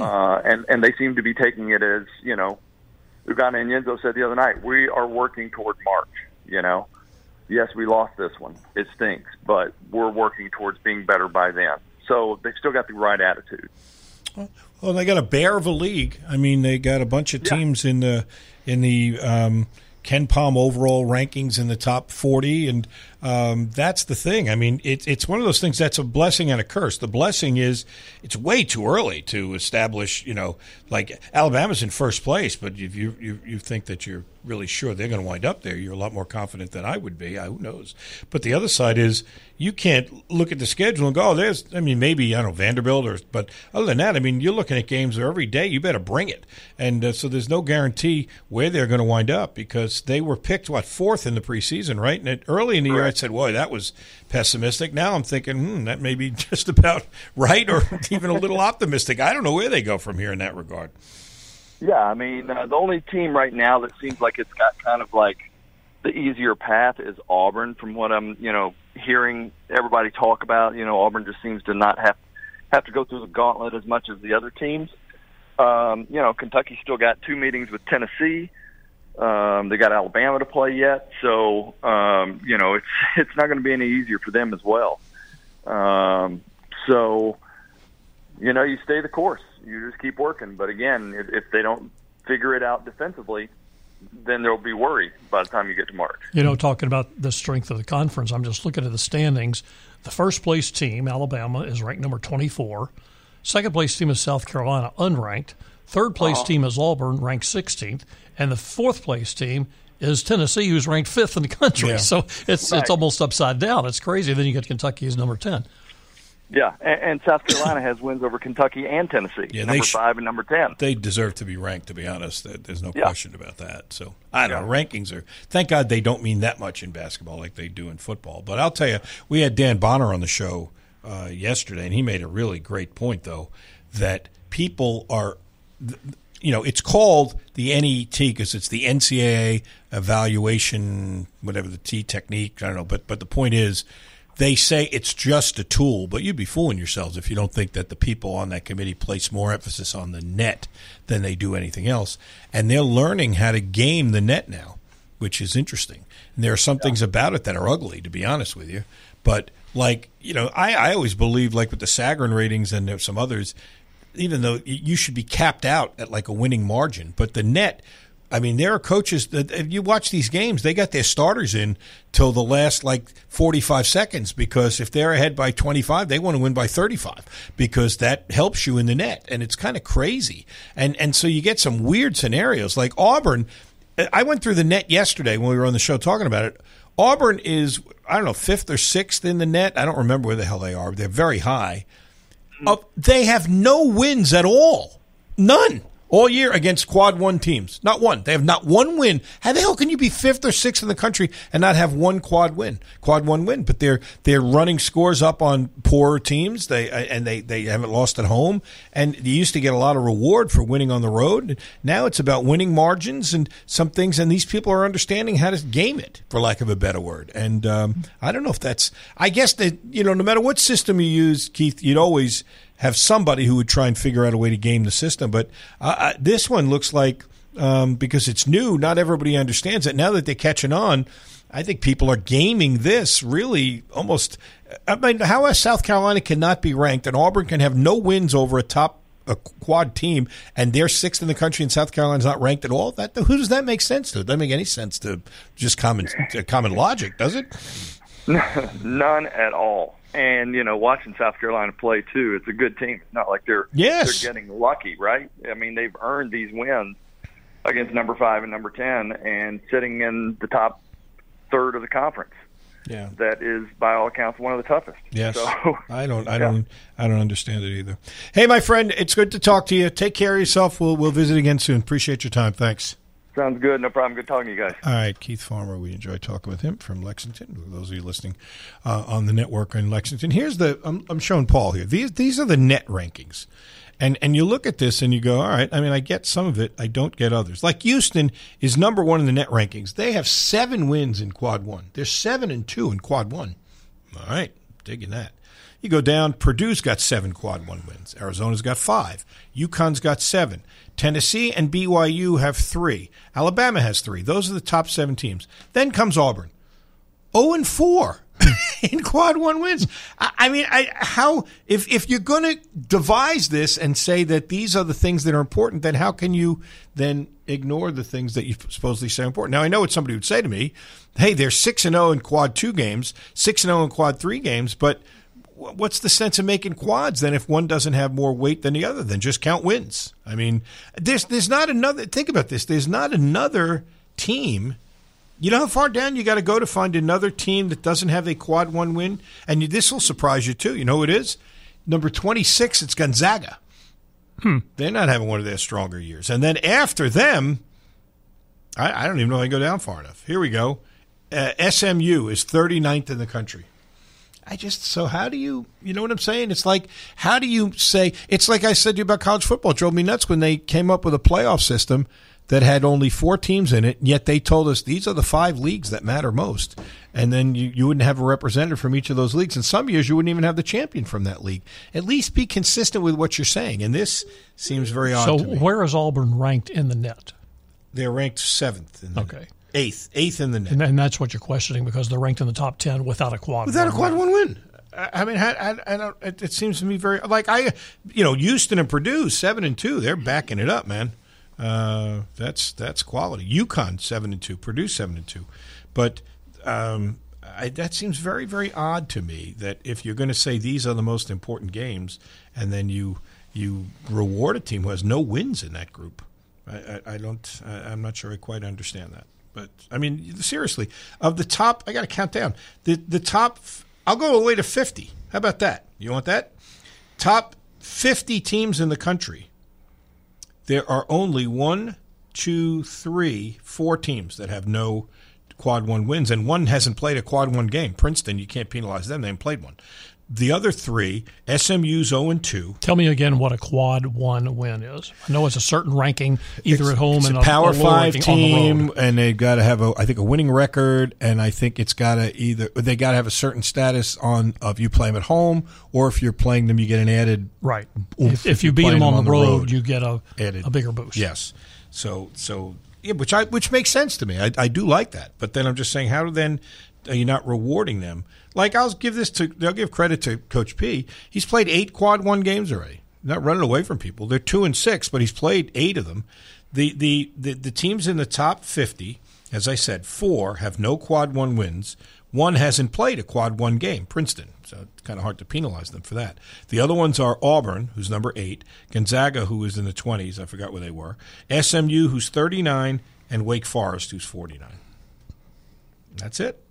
Uh, and and they seem to be taking it as you know, Ugonna Onyenso said the other night, we are working toward March. You know, yes, we lost this one. It stinks, but we're working towards being better by then. So they've still got the right attitude. Well, they got a bear of a league. I mean, they got a bunch of teams in the in the um, KenPom overall rankings in the top forty, and um, that's the thing. I mean, it, it's one of those things that's a blessing and a curse. The blessing is it's way too early to establish. You know, like Alabama's in first place, but if you you, you think that you're really sure they're going to wind up there, you're a lot more confident than I would be. I, who knows? But the other side is you can't look at the schedule and go, oh, there's, I mean, maybe, I don't know, Vanderbilt, or, but other than that, I mean, you're looking at games where every day you better bring it. And uh, so there's no guarantee where they're going to wind up because they were picked, what, fourth in the preseason, right? And it, early in the year, I said, boy, that was pessimistic. Now I'm thinking, hmm, that may be (laughs) just about right or (laughs) even a little optimistic. I don't know where they go from here in that regard. Yeah, I mean, uh, the only team right now that seems like it's got kind of like the easier path is Auburn. From what I'm, you know, hearing everybody talk about, you know, Auburn just seems to not have have to go through the gauntlet as much as the other teams. Um, you know, Kentucky still got two meetings with Tennessee. Um, they got Alabama to play yet, so um, you know it's (laughs) it's not going to be any easier for them as well. Um, so, you know, you stay the course. You just keep working. But again, if, if they don't figure it out defensively, then there'll be worry by the time you get to March. You know, talking about the strength of the conference, I'm just looking at the standings. The first place team, Alabama, is ranked number 24. Second place team is South Carolina, unranked. Third place Uh-huh. team is Auburn, ranked 16th. And the fourth place team is Tennessee, who's ranked fifth in the country. Yeah. So it's Right. it's almost upside down. It's crazy. Then you get Kentucky as number 10. Yeah, and, and South Carolina has wins over Kentucky and Tennessee, Yeah, number sh- five and number ten. They deserve to be ranked, to be honest. There's no Yeah. question about that. So I don't know. Rankings are. Thank God they don't mean that much in basketball like they do in football. But I'll tell you, we had Dan Bonner on the show uh, yesterday, and he made a really great point, though, that people are. th- You know, it's called the NET because it's the NCAA evaluation, whatever the T technique. I don't know, but but the point is, they say it's just a tool, but you'd be fooling yourselves if you don't think that the people on that committee place more emphasis on the net than they do anything else. And they're learning how to game the net now, which is interesting. And there are some things about it that are ugly, to be honest with you. But like, you know, I, I always believe like with the Sagarin ratings and some others, even though you should be capped out at like a winning margin, but the net. I mean, there are coaches that if you watch these games, they got their starters in till the last like 45 seconds because if they're ahead by 25, they want to win by 35 because that helps you in the net. And it's kind of crazy. And, and so you get some weird scenarios like Auburn. I went through the net yesterday when we were on the show talking about it. Auburn is, I don't know, fifth or sixth in the net. I don't remember where the hell they are. They're very high. Uh, they have no wins at all. None. All year against quad one teams. Not one. They have not one win. How the hell can you be fifth or sixth in the country and not have one quad win? Quad one win. But they're they're running scores up on poorer teams. They and they, they haven't lost at home. And you used to get a lot of reward for winning on the road. Now it's about winning margins and some things. And these people are understanding how to game it, for lack of a better word. And um, I don't know if that's. I guess that you know, no matter what system you use, Keith, you'd always have somebody who would try and figure out a way to game the system. But uh, uh, this one looks like um, because it's new, not everybody understands it. Now that they're catching on, I think people are gaming this really almost. I mean, how is South Carolina cannot be ranked and Auburn can have no wins over a top a quad team and they're sixth in the country and South Carolina's not ranked at all? That who does that make sense to? It doesn't make any sense to just common to common logic, does it? (laughs) None at all. And you know, watching South Carolina play too, it's a good team. It's not like they're Yes. they're getting lucky, right? I mean, they've earned these wins against number five and number ten, and sitting in the top third of the conference. Yeah, that is by all accounts one of the toughest. Yes, So, (laughs) I don't, I yeah. don't, I don't understand it either. Hey, my friend, it's good to talk to you. Take care of yourself. We'll we'll visit again soon. Appreciate your time. Thanks. Sounds good. No problem. Good talking to you guys. All right, Keith Farmer. We enjoy talking with him from Lexington. Those of you listening uh, on the network in Lexington, here's the. I'm, I'm showing Paul here. These these are the net rankings, and and you look at this and you go, all right. I mean, I get some of it. I don't get others. Like Houston is number one in the net rankings. They have seven wins in Quad One. They're seven and two in Quad One. All right, digging that. You go down, Purdue's got seven quad one wins. Arizona's got five. UConn's got seven. Tennessee and BYU have three. Alabama has three. Those are the top seven teams. Then comes Auburn. 0 and 4 (laughs) in quad one wins. I, mean, I, how if if you're going to devise this and say that these are the things that are important, then how can you then ignore the things that you supposedly say are important? Now, I know what somebody would say to me, "Hey, they're six and zero in quad two games, six and zero in quad three games," but what's the sense of making quads then if one doesn't have more weight than the other? Then just count wins. I mean, there's there's not another. Think about this. There's not another team. You know how far down you got to go to find another team that doesn't have a quad one win, and this will surprise you too. You know who it is? Number twenty six. It's Gonzaga. Hmm. They're not having one of their stronger years, and then after them, I, I don't even know if I can go down far enough. Here we go. Uh, SMU is 39th in the country. I just so how do you you know what I'm saying? It's like how do you say it's like I said to you about college football. It drove me nuts when they came up with a playoff system that had only four teams in it, yet they told us these are the five leagues that matter most. And then you, you wouldn't have a representative from each of those leagues. And some years you wouldn't even have the champion from that league. At least be consistent with what you're saying. And this seems very odd So to me. where is Auburn ranked in the net? They're ranked seventh in the Okay. Eighth. Eighth in the net. And, and that's what you're questioning because they're ranked in the top 10 without a quad. without a one quad win. one win. I I mean, I, I, I don't. It, it seems to me very like I, you know, Houston and Purdue seven and two. They're backing it up, man. Uh, that's that's quality. UConn seven and two. Purdue seven and two. But um, I, that seems very very odd to me. That if you're going to say these are the most important games, and then you you reward a team who has no wins in that group, I, I, I don't. I, I'm not sure I quite understand that. But I mean, seriously, of the top, I got to count down the the top. I'll go all the way to fifty. How about that? You want that? Top fifty teams in the country. There are only one, two, three, four teams that have no quad one wins, and one hasn't played a quad one game. Princeton, you can't penalize them; they haven't played one. The other three, SMU's zero oh and two. Tell me again what a quad one win is. I know it's a certain ranking either It's- at home it's and a Power a Five team, and they've got to have a, I think, a winning record, and I think it's got to either they got to have a certain status on of you play them at home, or if you're playing them, you get an added Right. If, if you beat playing them on, the road, you get a, added a bigger boost. Yes. So so yeah, which I which makes sense to me. I, I do like that. But then I'm just saying, how then are you not rewarding them? Like I'll give this to they'll give credit to Coach P. He's played eight quad one games already. not running away from people. They're two and six, but he's played eight of them. The the the, the teams in the top fifty, as I said, four have no quad one wins. One hasn't played a quad one game, Princeton. So it's kind of hard to penalize them for that. The other ones are Auburn, who's number eight, Gonzaga, who is in the 20s. I forgot where they were. SMU, who's 39, and Wake Forest, who's 49. That's it.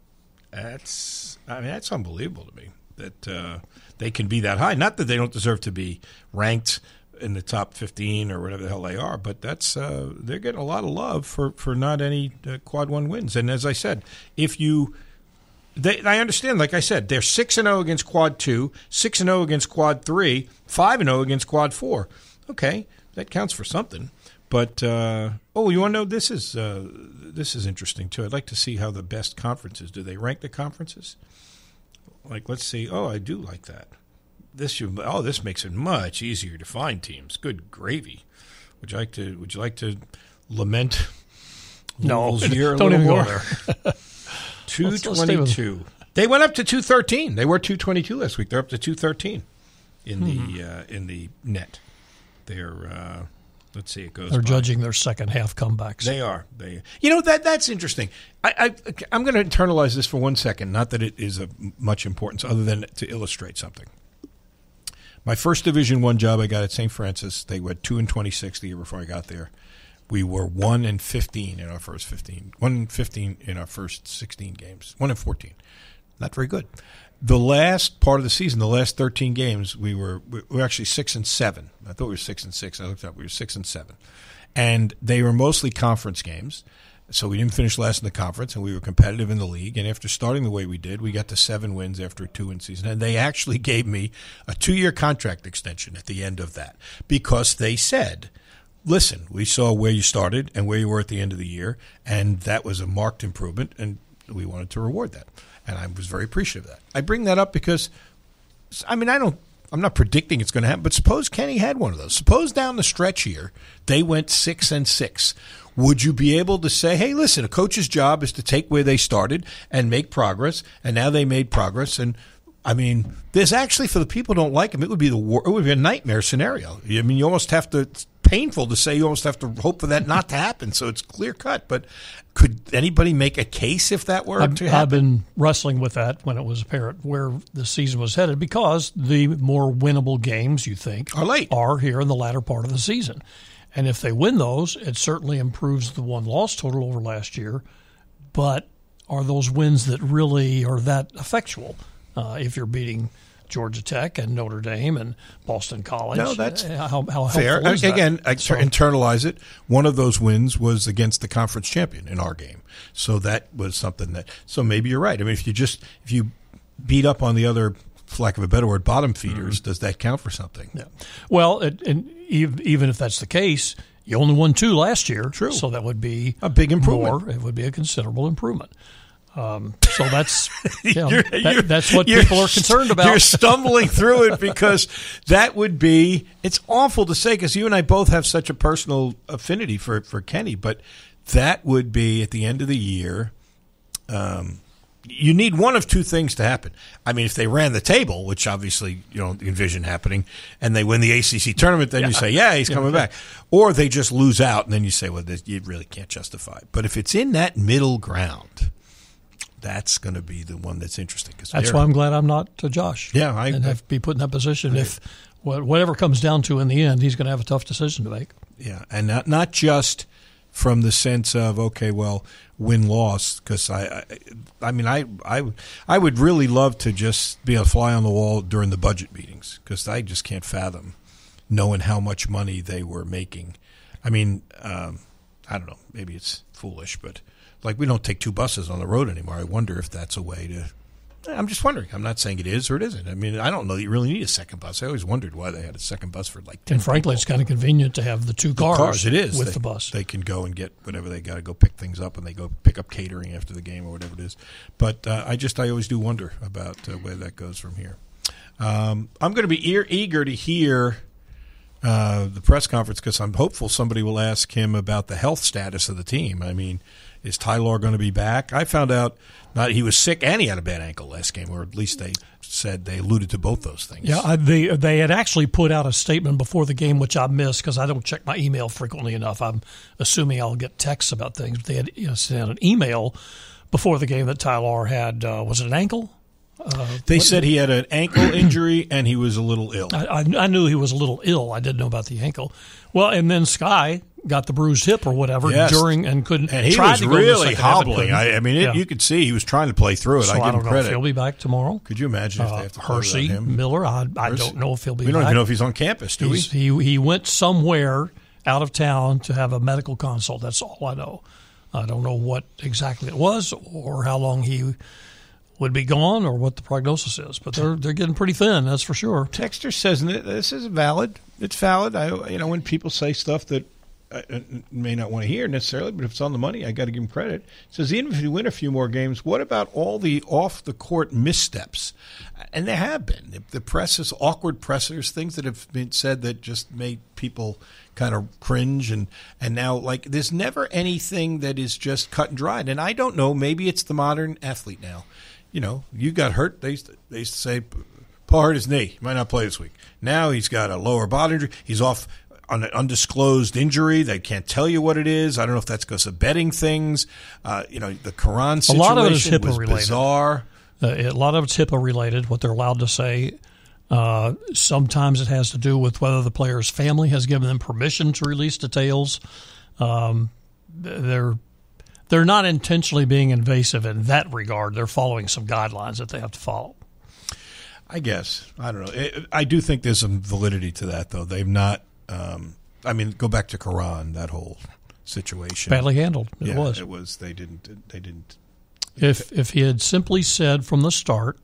That's I mean that's unbelievable to me that uh, they can be that high. Not that they don't deserve to be ranked in the top 15 or whatever the hell they are, but that's uh, they're getting a lot of love for for not any uh, quad one wins. And as I said, if you they, I understand, like I said, they're six and zero against quad two, six and zero against quad three, five and zero against quad four. Okay, that counts for something. But uh, oh, you want to know this is uh, this is interesting too. I'd like to see how the best conferences do they rank the conferences. Like, let's see. Oh, I do like that. This should, oh, this makes it much easier to find teams. Good gravy. Would you like to? Would you like to lament (laughs) No, year don't even go there. (laughs) (laughs) Two Let's- let's stay with- twenty-two. They went up to two thirteen. They were two twenty-two last week. They're up to two thirteen in the Hmm. uh, in the net. They're uh, let's see. It goes. They're by. judging their second half comebacks. They are. They. You know that that's interesting. I, I I'm going to internalize this for one second. Not that it is of much importance, other than to illustrate something. My first Division One job I got at St. Francis. They went two and twenty six the year before I got there. We were one and fifteen in our first fifteen. One and fifteen in our first sixteen games. One and fourteen. Not very good. The last part of the season, the last thirteen games, we were we were actually six and seven. I thought we were six and six. I looked up. We were six and seven, and they were mostly conference games. So we didn't finish last in the conference, and we were competitive in the league. And after starting the way we did, we got to seven wins after a two-win season. And they actually (laughs) gave me a two-year contract extension at the end of that because they said, "Listen, we saw where you started and where you were at the end of the year, and that was a marked improvement, and we wanted to reward that." And I was very appreciative of that. I bring that up because, I mean, I don't. I'm not predicting it's going to happen, but suppose Kenny had one of those. Suppose down the stretch here they went six and six. Would you be able to say, "Hey, listen, a coach's job is to take where they started and make progress, and now they made progress." And I mean, there's actually for the people who don't like him, it would be the it would be a nightmare scenario. I mean, you almost have to. Painful to say you almost have to hope for that not to happen. So it's clear cut. But could anybody make a case if that were I've, to I've been wrestling with that when it was apparent where the season was headed because the more winnable games you think are late are here in the latter part of the season, and if they win those, it certainly improves the one loss total over last year. But are those wins that really are that effectual? Uh, if you're beating Georgia Tech and Notre Dame and Boston College, No, that's uh, how, how fair. helpful is that? Again, I So- internalize it. One of those wins was against the conference champion in our game, so that was something that. So maybe you're right. I mean, if you just if you beat up on the other, for lack of a better word, bottom feeders, does that count for something? Yeah. Well, it, and even if that's the case, you only won two last year. True. So that would be a big improvement. More, it would be a considerable improvement. Um, so that's (laughs) you know, that- that's what people are concerned about. You're stumbling through it because that would be. It's awful to say because you and I both have such a personal affinity for for Kenny, but that would be at the end of the year. Um, you need one of two things to happen. I mean, if they ran the table, which obviously you don't envision happening, and they win the ACC tournament, then you say, "Yeah, he's Yeah, coming okay. back." Or they just lose out, and then you say, "Well, this, you really can't justify." it. But if it's in that middle ground, that's going to be the one that's interesting. That's why I'm glad I'm not uh, Josh. Yeah, I- and have to be put in that position. If whatever comes down to in the end, he's going to have a tough decision to make. Yeah, and not not just from the sense of okay, well, win loss because I, I, I mean, I, I, I would really love to just be a fly on the wall during the budget meetings because I just can't fathom knowing how much money they were making. I mean, um, I don't know, maybe it's foolish, but like we don't take two buses on the road anymore. I wonder if that's a way to. I'm just wondering. I'm not saying it is or it isn't. I mean, I don't know that you really need a second bus. I always wondered why they had a second bus for like 10 And frankly, it's kind of convenient to have the two the cars, It is with They- the bus. They can go and get whatever they got to go pick things up, and they go pick up catering after the game or whatever it is. But uh, I just I always do wonder about uh, where that goes from here. Um, I'm going to be ear- eager to hear uh, the press conference because I'm hopeful somebody will ask him about the health status of the team. I mean, Is Tyler going to be back? I found out not he was sick and he had a bad ankle last game, or at least they said they alluded to both those things. Yeah, I, they they had actually put out a statement before the game, which I missed because I don't check my email frequently enough. I'm assuming I'll get texts about things. But they had you know, sent an email before the game that Tyler had uh, was it an ankle? Uh, They said he had an ankle injury and he was a little ill. I, I, I knew he was a little ill. I didn't know about the ankle. Well, and then Skyy got the bruised hip or whatever Yes. during and couldn't. and he tried was to go in really second half, but hobbling. I, I mean, it, Yeah. you could see he was trying to play through it. So I give I him don't know credit. if he'll be back tomorrow. Could you imagine if Uh, they have to Hercy him? Miller. I, I Hercy- don't know if he'll be. We don't back. even know if he's on campus, do we? He he went somewhere out of town to have a medical consult. That's all I know. I don't know what exactly it was or how long he would be gone or what the prognosis is. But they're they're getting pretty thin. That's for sure. Texter says "N- this is valid. It's valid. I, you know, when people say stuff that I may not want to hear necessarily, but if it's on the money, I got to give him credit. It says even if you win a few more games, what about all the off the court missteps? And there have been the, the presses, awkward pressers, things that have been said that just made people kind of cringe and and now like there's never anything that is just cut and dried. And I don't know, maybe it's the modern athlete now. You know, you got hurt. They used to, they used to say Paul hurt his knee. He might not play this week. Now he's got a lower body injury. He's off on an undisclosed injury. They can't tell you what it is. I don't know if that's because of betting things. Uh, you know, the Koron A situation lot of it is HIPAA was related. bizarre. Uh, a lot of it's HIPAA related, what they're allowed to say. Uh, sometimes it has to do with whether the player's family has given them permission to release details. Um, they're they're not intentionally being invasive in that regard. They're following some guidelines that they have to follow. I guess I don't know. I do think there's some validity to that, though. They've not. Um, I mean, go back to Koron. That whole situation Badly handled. It yeah, was. It was. They didn't. They didn't. If if he had simply said from the start,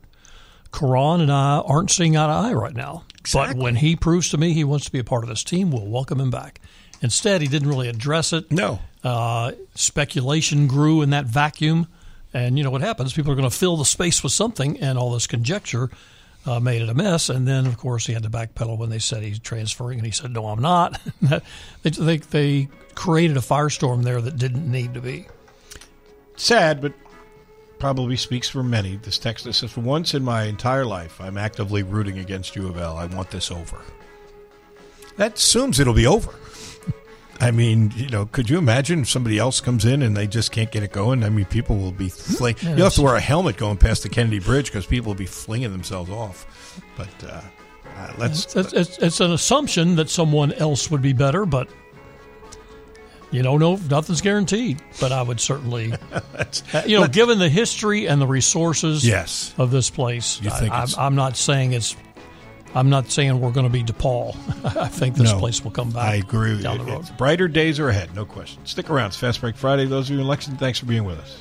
Koron and I aren't seeing eye to eye right now. But when he proves to me he wants to be a part of this team, we'll welcome him back. Instead, he didn't really address it. No. Uh, speculation grew in that vacuum. And you know what happens? People are going to fill the space with something, and all this conjecture uh, made it a mess. And then, of course, he had to backpedal when they said he's transferring, and he said, "No, I'm not." (laughs) they, they they created a firestorm there that didn't need to be. sad, but probably speaks for many. This text that says, "For once in my entire life, I'm actively rooting against U of L. I want this over." That assumes it'll be over. I mean, you know, could you imagine if somebody else comes in and they just can't get it going? I mean, people will be fling. Yeah, You'll have to wear a helmet going past the Kennedy Bridge because people will be flinging themselves off. But uh, uh, let's. It's, it's, it's an assumption that someone else would be better, but you don't know. Nothing's guaranteed. But I would certainly, (laughs) uh, you know, given the history and the resources Yes. of this place, I, I'm, I'm not saying it's. I'm not saying we're going to be DePaul. (laughs) I think this No, place will come back. I agree. down the road. Brighter days are ahead, no question. Stick around. It's Fast Break Friday. Those of you in Lexington, thanks for being with us.